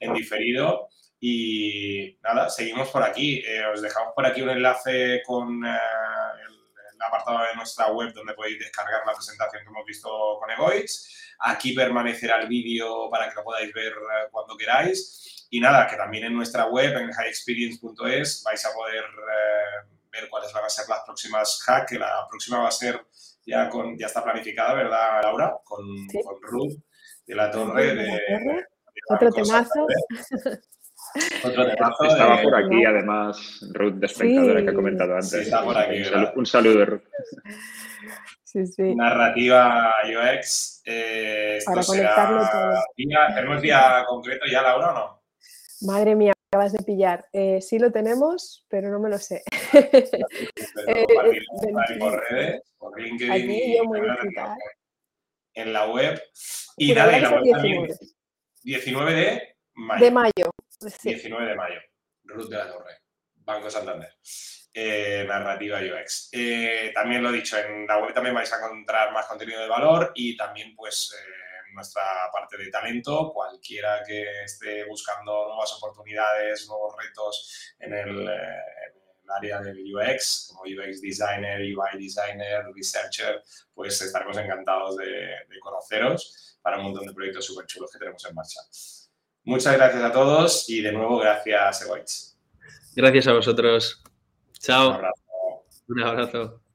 en, diferido. Y nada, seguimos por aquí. Eh, os dejamos por aquí un enlace con eh, el, apartado de nuestra web donde podéis descargar la presentación que hemos visto con Egoids. Aquí permanecerá el vídeo para que lo podáis ver cuando queráis. Y nada, que también en nuestra web, en highexperience.es, vais a poder eh, ver cuáles van a ser las próximas hacks, que la próxima va a ser, ya, con, ya está planificada, ¿verdad, Laura? Con, con Ruth de la Torre. De, Otro temazo. Otro temazo. Estaba por aquí, además, Ruth de espectadora que ha comentado antes. Sí, está por aquí, un, saludo, Ruth. Sí, sí. Narrativa UX. Eh, Para conectarlo todo. ¿Tenemos día concreto ya, Laura, o no? Madre mía, acabas de pillar. Eh, sí lo tenemos, pero no me lo sé. Eh, y en la web. Y dale, la web 19. 19 de mayo. De mayo. 19 de mayo. Ruth de la Torre, Banco Santander. Eh, narrativa UX. también lo he dicho, en la web también vais a encontrar más contenido de valor y también pues nuestra parte de talento, cualquiera que esté buscando nuevas oportunidades, nuevos retos en el, eh, área del UX, como UX Designer, UI Designer, Researcher, pues estaremos encantados de, conoceros para un montón de proyectos súper chulos que tenemos en marcha. Muchas gracias a todos y de nuevo gracias, Egoitz. Gracias a vosotros. Chao. Un abrazo. Un abrazo.